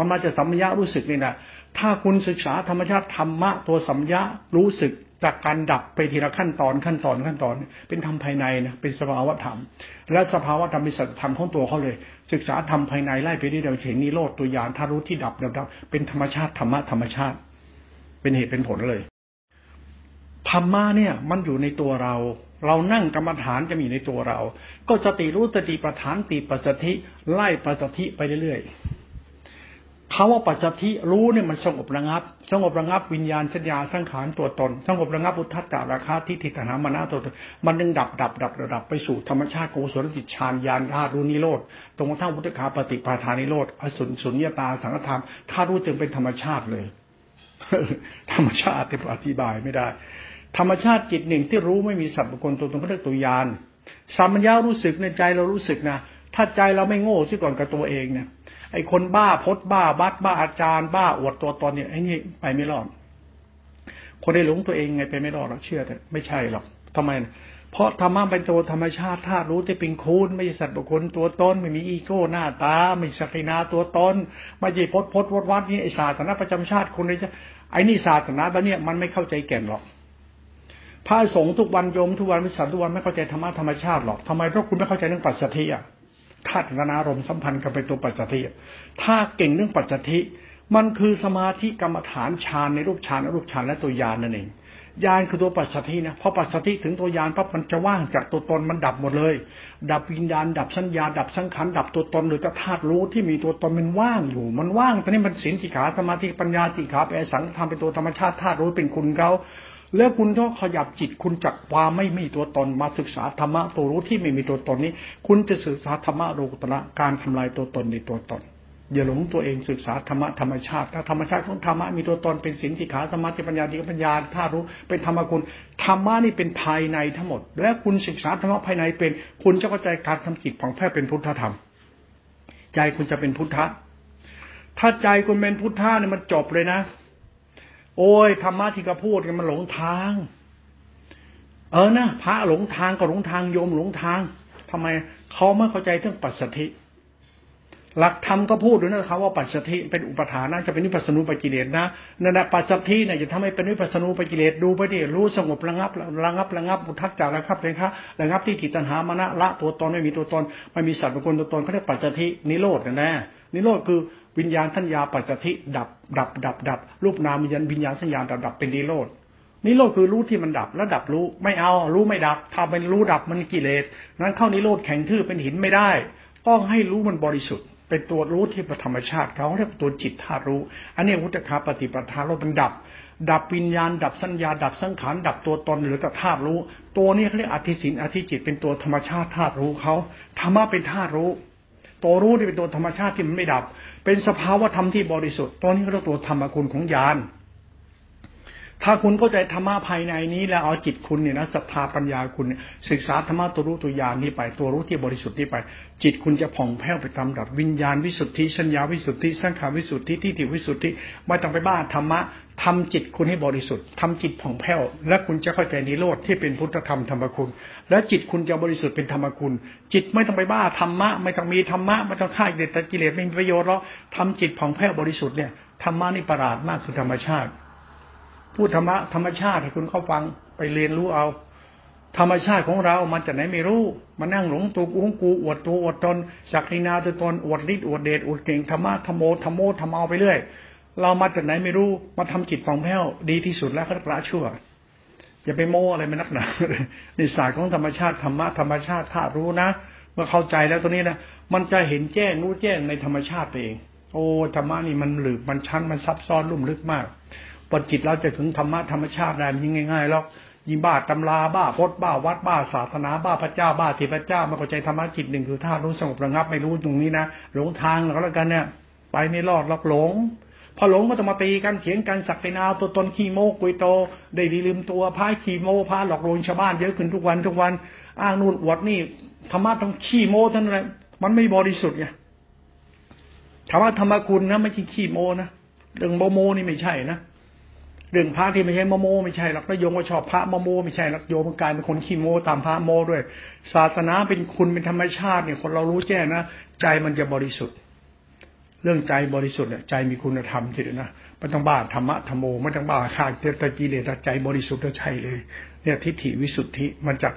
มันมาจากสัมยารู้สึกนี่นะ ถ้าคุณศึกษาธรรมชาติธรรมะตัวสัมยะรู้สึกจากการดับไปทีละขั้นตอนขั้นตอนขั้นตอน เป็นธรรมภายในนะเป็นสภาวะธรรม และสภาวะธรรมเป็นสัจธรรมของตัวเขาเลย ศึกษาธรรมภายในไล่ไปเรื่อยๆเห็นนิโรธตัวอย่างถ้ารู้ที่ดับดับเป็นธรรมชาติธรรมะธรรมชาติ เป็นเหตุเป็นผลเลยธรรมะเนี่ยมันอยู่ในตัวเรา เรานั่งกรรมฐานจะมีในตัวเรา ก็สติรู้สติประฐานติปัสสธิไล่ปัสสธิไปเรื่อยๆ คาว่าปัจจทิรู้เนี่ยมันสงบระงับ สงบระงับวิญญาณสัญญาสังขารตัวตน สงบระงับอุทัตตาราคาทิฏฐิตนามานาตัวตนมันดึงดับดับดับระดับไปสู่ธรรมชาติโกศลจิตฌานญาณธาตุรู้นิโรธตรงทั้งพุทธคาปฏิปาทานิโรธอสุนสุญญตาสังฆธรรมธาตุรู้จึงเป็นธรรมชาติเลย ธรรมชาติที่อธิบายไม่ได้ ธรรมชาติจิตหนึ่งที่รู้ไม่มีสัพพคนตัวตนก็เรียกตัวยานสัมมัญญารู้สึกในใจเรารู้สึกนะถ้าใจเราไม่โง่ซะก่อนกับตัวเองเนี่ย ไอ้คนบ้าพดบ้าบัดบ้าอาจารย์บ้าอวดตัวตนเนี่ยไอ้นี่ไปไม่รอด คนได้หลงตัวเองไงไปไม่รอดหรอกเชื่อแต่ไม่ใช่หรอกทำไม เพราะธรรมะเป็นตัวธรรมชาติธาตุรู้ที่เป็นคุณไม่ใช่สัตว์บุคคลตัวตนไม่มีอีโก้หน้าตา ไม่สักนาตัวตนไม่ใช่พดพดวัดวัดนี่ไอศาสนาประจำชาติคนเลยจะไอ้นี่ศาสนาแบบนี้มันไม่เข้าใจแก่นหรอกพระสงฆ์ทุกวันโยมทุกวันวิสันทุกวันไม่เข้าใจธรรมะธรรมชาติหรอกทำไมเพราะคุณไม่เข้าใจเรื่องปัจจัติอะ ธาตุนารมสัมพันธ์กับเป็นตัวปัจจัติถ้าเก่งเรื่องปัจจัติมันคือสมาธิกรรมฐานฌานในรูปฌานรูปฌานและตัวยานนั่นเองยานคือตัวปัจสัทธินะพอปัจสัทธิถึงตัวยานปั๊บมันจะว่างจากตัวตนมันดับหมดเลย ดับวิญญาณ ดับสัญญา ดับสังขารดับตัวตนหรือธาตุรู้ที่มีตัวตนมันว่างอยู่ มันว่างตอนนี้มันสินสิขาสมาธิปัญญาติขาแปสังธรรมเป็นตัวธรรมชาติธาตุรู้เป็นคุณเขา แล้วคุณต้องขยับจิตคุณจากความไม่มีตัวตนมาศึกษาธรรมะตัวรู้ที่ไม่มีตัวตนนี้ คุณจะศึกษาธรรมะโลกุตระการทำลายตัวตนในตัวตน อย่าหลงตัวเองศึกษาธรรมะธรรมชาติถ้าธรรมชาติของธรรมะมีตัวตนเป็นสินติขาสมาธิปัญญาดีปัญญาถ้ารู้เป็นธรรมคุณธรรมะนี่เป็นภายในทั้งหมด และคุณศึกษาธรรมะภายในเป็น คุณจะเข้าใจการทำจิตของแพทย์เป็นพุทธธรรม ใจคุณจะเป็นพุทธะถ้าใจคุณเป็นพุทธะเนี่ยมันจบเลยนะ โอ้ยธรรมะที่กระพูดกันมันหลงทาง เออนะพระหลงทางก็หลงทางโยมหลงทางทำไมเขาไม่เข้าใจเรื่องปัจสถิหลักธรรมก็พูดด้วยนะครับว่าปัจจัติเป็นอุปทานนะจะเป็นวิปัสสนูปกิเลสนะนั่นแหละปัจจัติเนี่ยจะทำให้เป็นวิปัสสนูปกิเลสดูไปดิรู้สงบระงับระงับระงับบุทักจาระงับเลยครับระงับที่จิตตัณหามานะละตัวตนไม่มีตัวตนไม่มีสัตว์บุคคลตัวตนเขาเรียกปัจจัตินิโรธนะแน่นิโรธคือ วิญญาณทัญญาปัจจัติดับ ดับ ดับ ดับ รูปนามวิญญาณวิญญาณสัญญาดับดับเป็นนิโรธนิโรธคือรู้ที่มันดับแล้วดับรู้ไม่เอา รู้ไม่ดับถ้าเป็นรู้ดับมันกิเลสนั้นเข้านิโรธแข็งทื่อเป็นหินไม่ได้ ต้องให้รู้มันบริสุทธิ์ เป็นตัวรู้ที่ปธรรมชาติเขาเรียกตัวจิตธาตุรู้ อันนี้วุตคาปฏิปทาเราเป็นดับ ดับวิญญาณ ดับสัญญา ดับสังขารดับตัวตนหรือกับธาตุรู้ ตัวนี้เขาเรียกอธิสินอธิจิตเป็นตัวธรรมชาติธาตุรู้เขาธรรมะเป็นธาตุรู้ ตัวรู้ที่เป็นตัวธรรมชาติที่มันไม่ดับ เป็นสภาวะธรรมที่บริสุทธิ์ตัวนี้เขาเรียกตัวธรรมคุณของญาณถ้าคุณเข้าใจธรรมะภายในนี้แล้วเอาจิตคุณเนี่ยนะศรัทธาปัญญาคุณศึกษาธรรมะตัวรู้ตัวญาณนี้ไป ตัวรู้ที่บริสุทธิ์นี้ไป จิตคุณจะผ่องแผ้วไปตามดับวิญญาณวิสุทธิชัญญาวิสุทธิสังขารวิสุทธิที่ติวิสุทธิไม่ต้องไปบ้าธรรมะ ทำจิตคุณให้บริสุทธิ์ทำจิตผ่องแผ้ว และคุณจะเข้าใจนิโรธที่เป็นพุทธธรรมธรรมคุณ และจิตคุณจะบริสุทธิ์เป็นธรรมคุณ จิตไม่ต้องไปบ้าธรรมะ ไม่ต้องมีธรรมะไม่ต้องฆ่ากิเลสกิเลสไม่มีประโยชน์หรอกทำจิตผ่องแผ้วบริสุทธิ์เนี่ยธรรมะนี่ประหลาดมากคือธรรมชาติพูดธรรมะธรรมชาติให้คุณเข้าฟังไปเรียนรู้เอา ธรรมชาติของเรามันจะไหนไม่รู้มานั่งหลงตัวกูของกูอวดตัวอวดตนสักนินาตัวตนอวดฤทธิ์อวดเดชอวดเก่งธรรมะธรรมโมธรรมโมธรรมเอาไปเรื่อย เรามาจากไหนไม่รู้มาทำจิตฟองแผ้วดีที่สุดแล้วเขาละชั่ว อย่าไปโม้อะไรไม่นักหนาในศาสตร์ของธรรมชาติธรรมะธรรมชาติถ้ารู้นะเมื่อเข้าใจแล้วตัวนี้นะมันจะเห็นแจ้งรู้แจ้งในธรรมชาติเอง โอ้ธรรมะนี่มันหลืบมันชั้นมันซับซ้อนลุ่มลึกมากพอจิตเราจะถึงธรรมะธรรมชาติได้มันยิ่งง่ายๆหรอกยิงบ้าตำราบ้าพดบ้าวัดบ้าศาสนาบ้าพระเจ้าบ้าเทพเจ้ามาเข้าใจธรรมะจิตหนึ่งคือธาตุรู้สงบระงับไม่รู้ตรงนี้นะหลงทางแล้วกันเนี่ย ไปไม่รอดหลอกหลง พอหลงก็ต้องมาตีกันเถียงกันสักไปนาตัวตนขี้โมกุยโต ได้ดีลืมตัวพายขี้โมพาหลอกลวงชาวบ้านเยอะขึ้นทุกวันทุกวัน อ้างนู่นอวดนี่ธรรมะต้องขี้โมท่านอะไรมันไม่บริสุทธิ์ไงธรรมะธรรมคุณนะไม่ใช่ขี้โมนะเรื่องโมโมนี่ไม่ใช่นะเรื่องพระที่ไม่ใช่โมโมไม่ใช่หรอกแล้วโยมก็ชอบพระโมโมไม่ใช่หรอกโยมกลายเป็นคนขี้โมตามพระโมด้วย ศาสนาเป็นคุณเป็นธรรมชาติเนี่ยคนเรารู้แจ้งนะใจมันจะบริสุทธิ์ เรื่องใจบริสุทธิ์เนี่ยใจมีคุณธรรมทีเดียวนะไม่ต้องบ้าธรรมะธรรมโมไม่ต้องบ้าข้าเตกิเลสใจบริสุทธิ์ใช่เลย เนี่ยทิฏฐิวิสุทธิมันจาก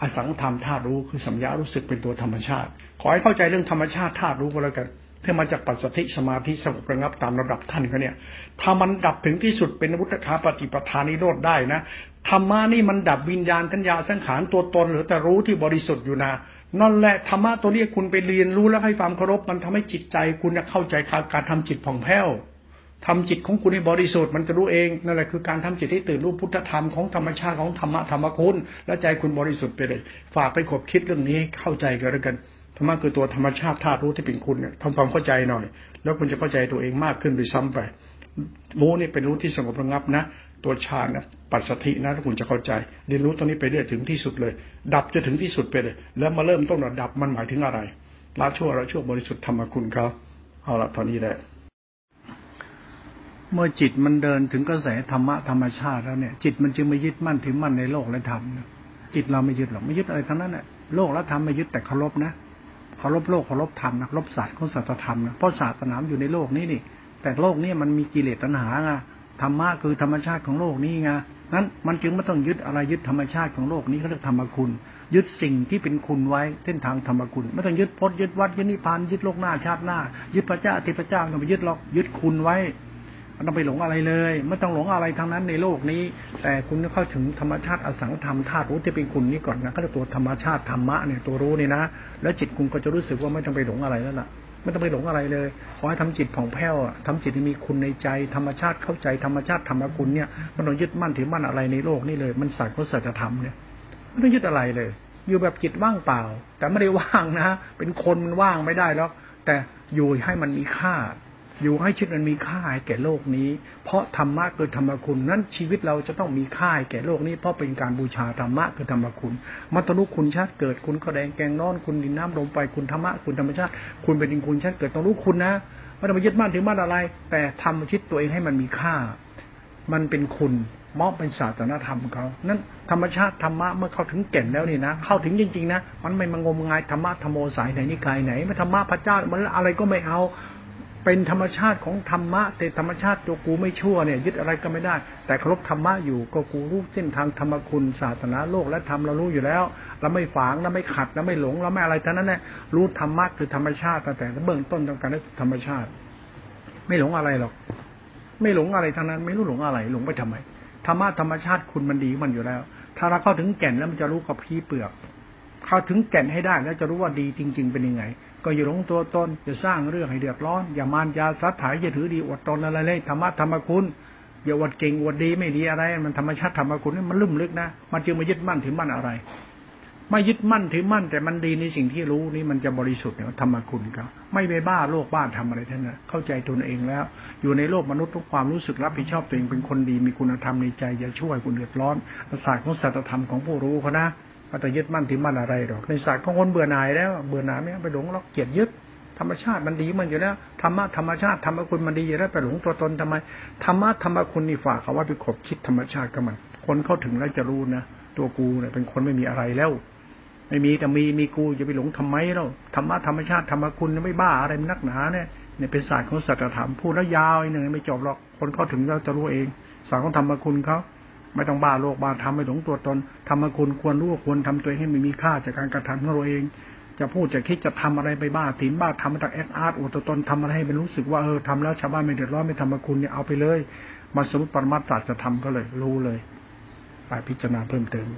อสังธรรมธาตุรู้คือสัญญารู้สึกเป็นตัวธรรมชาติ ขอให้เข้าใจเรื่องธรรมชาติธาตุรู้ก็แล้วกันที่มาจากปัจสติสมาธิสงบระงับตามระดับท่านเขาเนี่ย ถ้ามันดับถึงที่สุดเป็นวุฒคาปฏิปทานิโรธได้นะธรรมะนี่มันดับวิญญาณทัญญาสังขารตัวตนหรือแต่รู้ที่บริสุทธิ์อยู่นะ นั่นแหละธรรมะตัวนี้คุณไปเรียนรู้แล้วให้ความเคารพมันทำให้จิตใจ คุณเข้าใจการทำจิตผ่องแผ้วทำจิตของคุณให้บริสุทธิ์มันจะรู้เองนั่นแหละคือการทำจิตให้ตื่นรู้พุทธธรรมของธรรมชาติของธรรมะธรรมคุณและใจคุณบริสุทธิ์ไปเลย ฝากไปขบคิดเรื่องนี้เข้าใจกันแล้วกันธรรมะคือตัวธรรมชาติธาตุรู้ที่เป็นคุณเนี่ยทำความเข้าใจหน่อย แล้วคุณจะเข้าใจตัวเองมากขึ้นไปซ้ำไปรู้นี่เป็นรู้ที่สงบระงับนะ ตัวฌานนะปัสสธินะถ้าคุณจะเข้าใจ เรียนรู้ตรงนี้ไปเรื่อยถึงที่สุดเลย ดับจะถึงที่สุดไปเลย แล้วมาเริ่มต้นดับมันหมายถึงอะไรละชั่วละชั่วบริสุทธิ์ธรรมคุณเขาเอาละตอนนี้แหละเมื่อจิตมันเดินถึงกระแสธรรมะธรรมชาติแล้วเนี่ย จิตมันจึงไม่ยึดมั่นถือมั่นในโลกและธรรมจิตเราไม่ยึดหรอกไม่ยึดอะไรทั้งนั้นแหละโลกและธรรมไม่ยึดแต่เคารพนะเคารพโลกเคารพธรรมนะเคารพศาสตร์ของศาสตรธรรมนะเพราะศาสนาอยู่ในโลกนี้นี่ แต่โลกนี้มันมีกิเลสตัณหาไง ธรรมะคือธรรมชาติของโลกนี้ไงนั้นมันจึงไม่ต้องยึดอะไรยึดธรรมชาติของโลกนี้เขาเรียกธรรมคุณ ยึดสิ่งที่เป็นคุณไว้เส้นทางธรรมคุณ ไม่ต้องยึดพจน์ยึดวัดยึดนิพพานยึดโลกหน้าชาติหน้า ยึดพระเจ้าติพระเจ้าไม่ยึดหรอกยึดคุณไว้ไม่ต้องไปหลงอะไรเลย ไม่ต้องหลงอะไรทั้งนั้นในโลกนี้ แต่คุณต้องเข้าถึงธรรมชาติอสังธรรมธาตุรู้ที่เป็นคุณนี้ก่อนนะก็จะตัวธรรมชาติธรรมะเนี่ยตัวรู้เนี่ยนะ แล้วจิตคุณก็จะรู้สึกว่าไม่ต้องไปหลงอะไรแล้วล่ะ ไม่ต้องไปหลงอะไรเลย ขอให้ทำจิตผ่องแผ้วทำจิตที่มีคุณในใจ ธรรมชาติเข้าใจธรรมชาติธรรมคุณเนี่ยมันต้องยึดมั่นถือมั่นอะไรในโลกนี่เลย มันสตร์ก็สัจธรรมเนี่ยไม่ต้องยึดอะไรเลย อยู่แบบจิตว่างเปล่า แต่ไม่ได้ว่างนะ เป็นคนมันว่างไม่ได้แล้วแต่อยู่ให้มันมีค่า อยู่ให้ชีวิตมันมีค่าแก่โลกนี้ เพราะธรรมะคือธรรมคุณนั้นชีวิตเราจะต้องมีค่าแก่โลกนี้ เพราะเป็นการบูชาธรรมะคือธรรมคุณมัตนุคุณชาติเกิดคุณก็แดงแกงนอนคุณดินน้ำลมไปคุณธรรมะคุณธรรมชาติคุณเป็นดินคุณชาติเกิดต้องรู้คุณนะไม่ต้องไปยึดมั่นถือมั่นอะไร แต่ทำชีวิตตัวเองให้มันมีค่า มันเป็นคุณมอบเป็นศาสนาธรรมเขา นั้นธรรมชาติธรรมะเมื่อเข้าถึงแก่นแล้วนี่นะ เข้าถึงจริงๆนะ มันไม่มางมงายธรรมะธรรมโอสายไหนนิกายไหน ไม่ธรรมะพระเจ้ามันอะไรก็ไม่เอา เป็นธรรมชาติของธรรมะแต่ธรรมชาติตัวกูไม่ชั่วเนี่ยยึดอะไรก็ไม่ได้ แต่เคารพธรรมะอยู่ก็กูรู้เส้นทางธรรมคุณศาสนาโลกและธรรมเรารู้อยู่แล้ว เราไม่ฝางเราไม่ขัดเราไม่หลงเราไม่อะไรทั้งนั้นแหละรู้ธรรมะคือธรรมชาติตั้งแต่เบื้องต้นต้องการธรรมชาติ ไม่หลงอะไรหรอก ไม่หลงอะไรทั้งนั้น ไม่รู้หลงอะไร หลงไปทำไมธรรมะธรรมชาติคุณมันดีมันอยู่แล้ว ถ้าเราเข้าถึงแก่นแล้วมันจะรู้กับพีเปลือก เข้าถึงแก่นให้ได้แล้วจะรู้ว่าดีจริง ๆ เป็นยังไง ก็อย่าหลงตัวตนจะสร้างเรื่องให้เดือดร้อน อย่ามานยาสัตถายอย่าถือดีอดตนอะไรเลยธรรมะธรรมคุณอย่าอดเก่งอดดีไม่ดีอะไร มันธรรมชาติธรรมคุณมันลุ่มลึกนะมันจึงมายึดมั่นถือมั่นอะไร ไม่ยึดมั่นถือมั่น แต่มันดีในสิ่งที่รู้นี่มันจะบริสุทธิ์เนี่ยธรรมคุณครับไม่ไปบ้าโลกบ้านทำอะไรท่านนะเข้าใจตนเองแล้ว อยู่ในโลกมนุษย์ทุกความรู้สึกรับผิดชอบตัวเองเป็นคนดีมีคุณธรรมในใจอย่าช่วยคนเดือดร้อนศาสตร์ของสัจธรรมของผู้รู้เขานะ มันจะยึดมั่นถือมั่นอะไรหรอกในศาสตร์ของคนเบื่อหน่ายแล้ว เบื่อหน่ายไม่ไปหลงล็อกเกียดยึด ธรรมชาติมันดีมันอยู่แล้วธรรมะธรรมชาติธรรมคุณมันดีอยู่แล้วไปหลงตัวตนทำไมธรรมะธรรมคุณนี่ฝากเขาว่าไปขบคิดธรรมชาติก็มัน คนเข้าถึงแล้วจะรู้นะตัวกูเนี่ยเป็นคนไม่มีอะไรแล้ว ไม่มีแต่มีมีกูจะไปหลงทำไมเราธรรมะธรรมชาติธรรมคุณไม่บ้าอะไรมันนักหนาเนี่ยเนี่ยเป็นศาสตร์ของสัจธรรมพูดแล้วยาวอีกหนึ่งไม่จบหรอกคนเข้าถึงแล้วจะรู้เองศาสตร์ของธรรมคุณเขา ไม่ต้องบ้าโลกบ้าทำไม่หลงตัวตนทำมาคุณควรรู้ควรทำตัวให้มันมีค่าจากการกระทำของเราเอง จะพูดจะคิดจะทำอะไรไปบ้าถินบ้าทำมาจากแอคอาร์ตอุตตนทำอะไรให้เป็นรู้สึกว่าเออทำแล้วชาวบ้านไม่เดือดร้อนไม่ทำมาคุณเนี่ยเอาไปเลยมาสมุดปรมาจารย์จะทำก็เลย รู้เลย ไปพิจารณาเพิ่มเติม